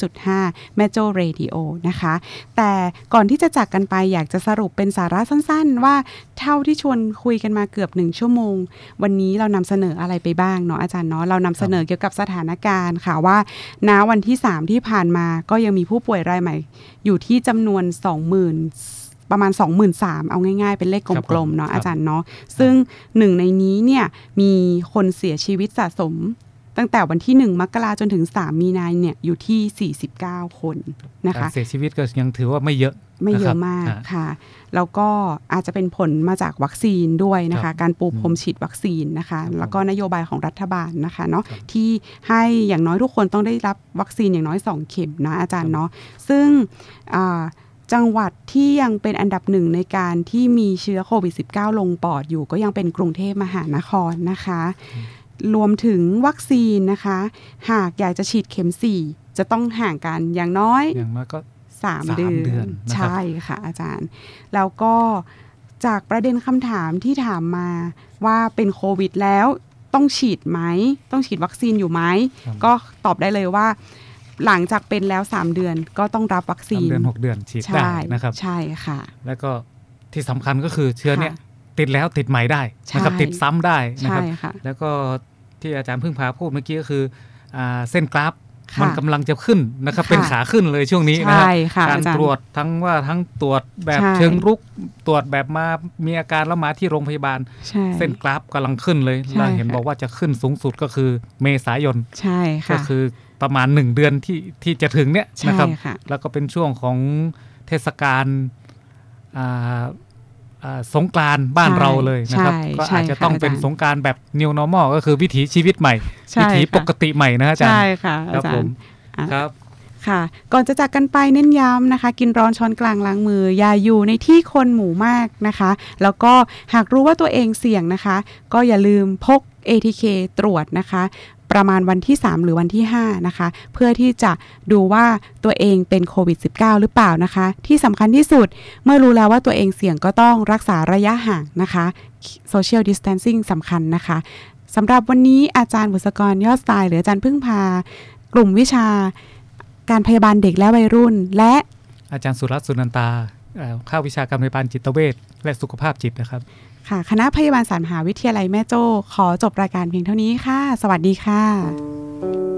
95.5 แม่โจ้เรดิโอนะคะ แต่ก่อนที่จะจากกันไปอยากจะสรุปเป็นสาระสั้นๆ ว่าเท่าที่ชวนคุยกันมาเกือบหนึ่งชั่วโมง วันนี้เรานำเสนออะไรไปบ้างเนาะอาจารย์เนาะเรานำเสนอเกี่ยวกับสถานการณ์ค่ะว่าณวันที่ 3 ที่ผ่านมาก็ยังมีผู้ป่วยรายใหม่ อยู่ที่จำนวน 20,000 ประมาณ 23,000เอาง่าย ๆ เป็นเลขครับกลมๆผมเนาะครับอาจารย์เนาะซึ่งหนึ่งในนี้เนี่ยมีคนเสียชีวิตสะสม ตั้งแต่วันที่ 1 มกราจนถึง 3 มีนาเนี่ยอยู่ที่ 49 คนนะคะการเสียชีวิตก็ยังถือว่าไม่เยอะไม่เยนครัอะบมากอ่ค่ะ แล้วก็อาจจะเป็นผลมาจากวัคซีนด้วยนะครัคะบการปูพรมอืมฉีดวัคซีนนะคะครับแล้วก็นโยบายของรัฐบาลนะคะเนาะครับที่ให้อย่างน้อยทุกคนต้องได้รับวัคซีนอย่างน้อย 2 เข็มนะอาจารย์เนาะซึ่งอ่า จังหวัดที่ยังเป็นอันดับหนึ่งในการที่มีเชื้อโควิด -19 ลงปอดอยู่ก็ยังเป็นกรุงเทพมหานครนะคะ รวมถึงวัคซีนนะคะ หากอยากจะฉีดเข็ม 4 จะต้องห่างกันอย่างน้อยอย่างน้อยก็สามสามเดือนเดือนนะครับใช่ค่ะอาจารย์ แล้วก็จากประเด็นคำถามที่ถามมาว่าเป็นโควิดแล้วต้องฉีดไหม ต้องฉีดวัคซีนอยู่ไหมครับก็ตอบได้เลยว่า หลังจากเป็นแล้ว 3 เดือนก็ต้องรับวัคซีสามนเดือนหกเดือนฉีดใช่ได้นะครับใช่ค่ะ แล้วก็ที่สำคัญก็คือเชื้อเนี่ยค่ะติดแล้วติดใหม่ได้นะครับใช่ติดซ้ำได้นะใช่ครับค่ะแล้วก็ที่อาจารย์เพิ่งพาพูดเมื่อกี้ก็คืออ่าเส้นกราฟค่ะมันกำลังจะขึ้นนะครับค่ะเป็นขาขึ้นเลยช่วงนี้นะครัใช่ค่ะการอาจารย์ตรวจทั้งว่าทั้งตรวจแบบใช่เชิงรุกตรวจแบบมามีอาการแล้วมาที่โรงพยาบาลใช่เส้นกราฟกำลังขึ้นเลยใช่เราเห็นค่ะบอกว่าจะขึ้นสูงสุดก็คือเมษายนใช่ก็ค่ะคือ ประมาณหนึ่งเดือนที่ที่จะถึงเนี่ยใช่นะครับค่ะแล้วก็เป็นช่วงของเทศกาลอ่าอ่าสงกรานต์บ้านใช่เราเลยนะครับใช่ก็ใช่อาจจะต้องค่ะเป็นอาจารย์สงกรารแบบ new normal ก็คือวิถีชีวิตใหม่ใช่วิถีค่ะปกติใหม่นะอาจารย์ใช่ค่ะคอารับจาผรมย์อะครับค่ะก่อนจะจากกันไปเน้นย้ำนะคะ กินร้อนช้อนกลางล้างมือ อย่าอยู่ในที่คนหมู่มากนะคะ แล้วก็หากรู้ว่าตัวเองเสี่ยงนะคะ ก็อย่าลืมพก ATK ตรวจนะคะ ประมาณวันที่ 3 หรือวันที่ 5 นะคะ เพื่อที่จะดูว่าตัวเองเป็นโควิด -19 หรือเปล่านะคะ ที่สำคัญที่สุดเมื่อรู้แล้วว่าตัวเองเสี่ยงก็ต้องรักษาระยะห่างนะคะ social distancing สำคัญนะคะสำหรับวันนี้อาจารย์บุษกรยอดสไตล์หรืออาจารย์พึ่งพา กลุ่มวิชา การพยาบาลเด็กและวัยรุ่น และอาจารย์สุรัตน์สุนันตาเข้าวิชาการพยาบาลจิตเวชและสุขภาพจิตนะครับ ค่ะ คณะพยาบาลศาสตร์มหาวิทยาลัยแม่โจ้ขอจบรายการเพียงเท่านี้ค่ะ สวัสดีค่ะ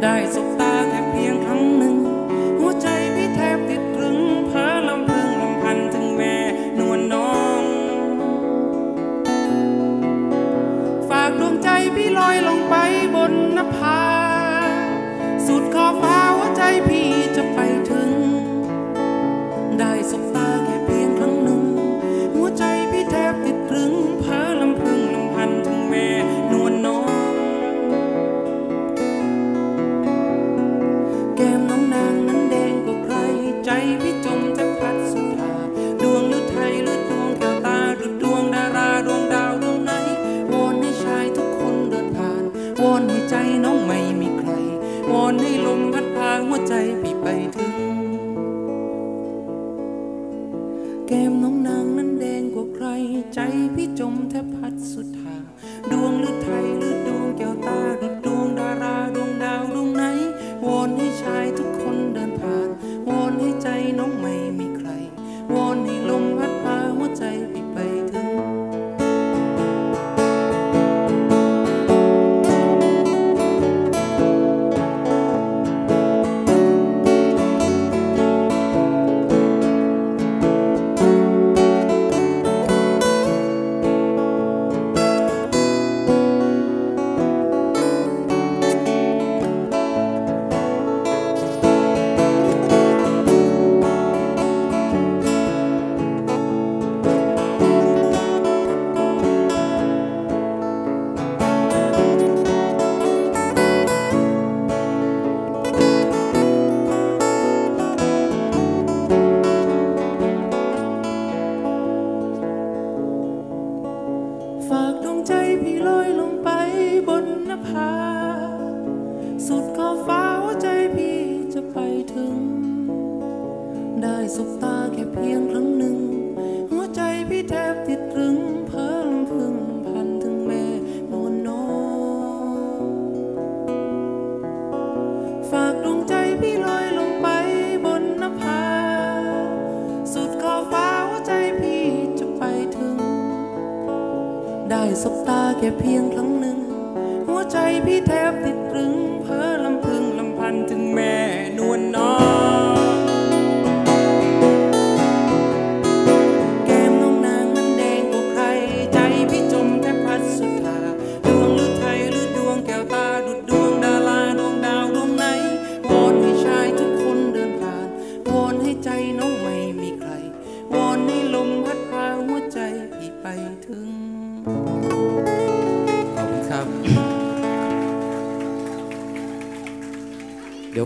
đại giúp ta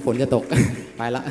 ยวฝนจะตก ไปละ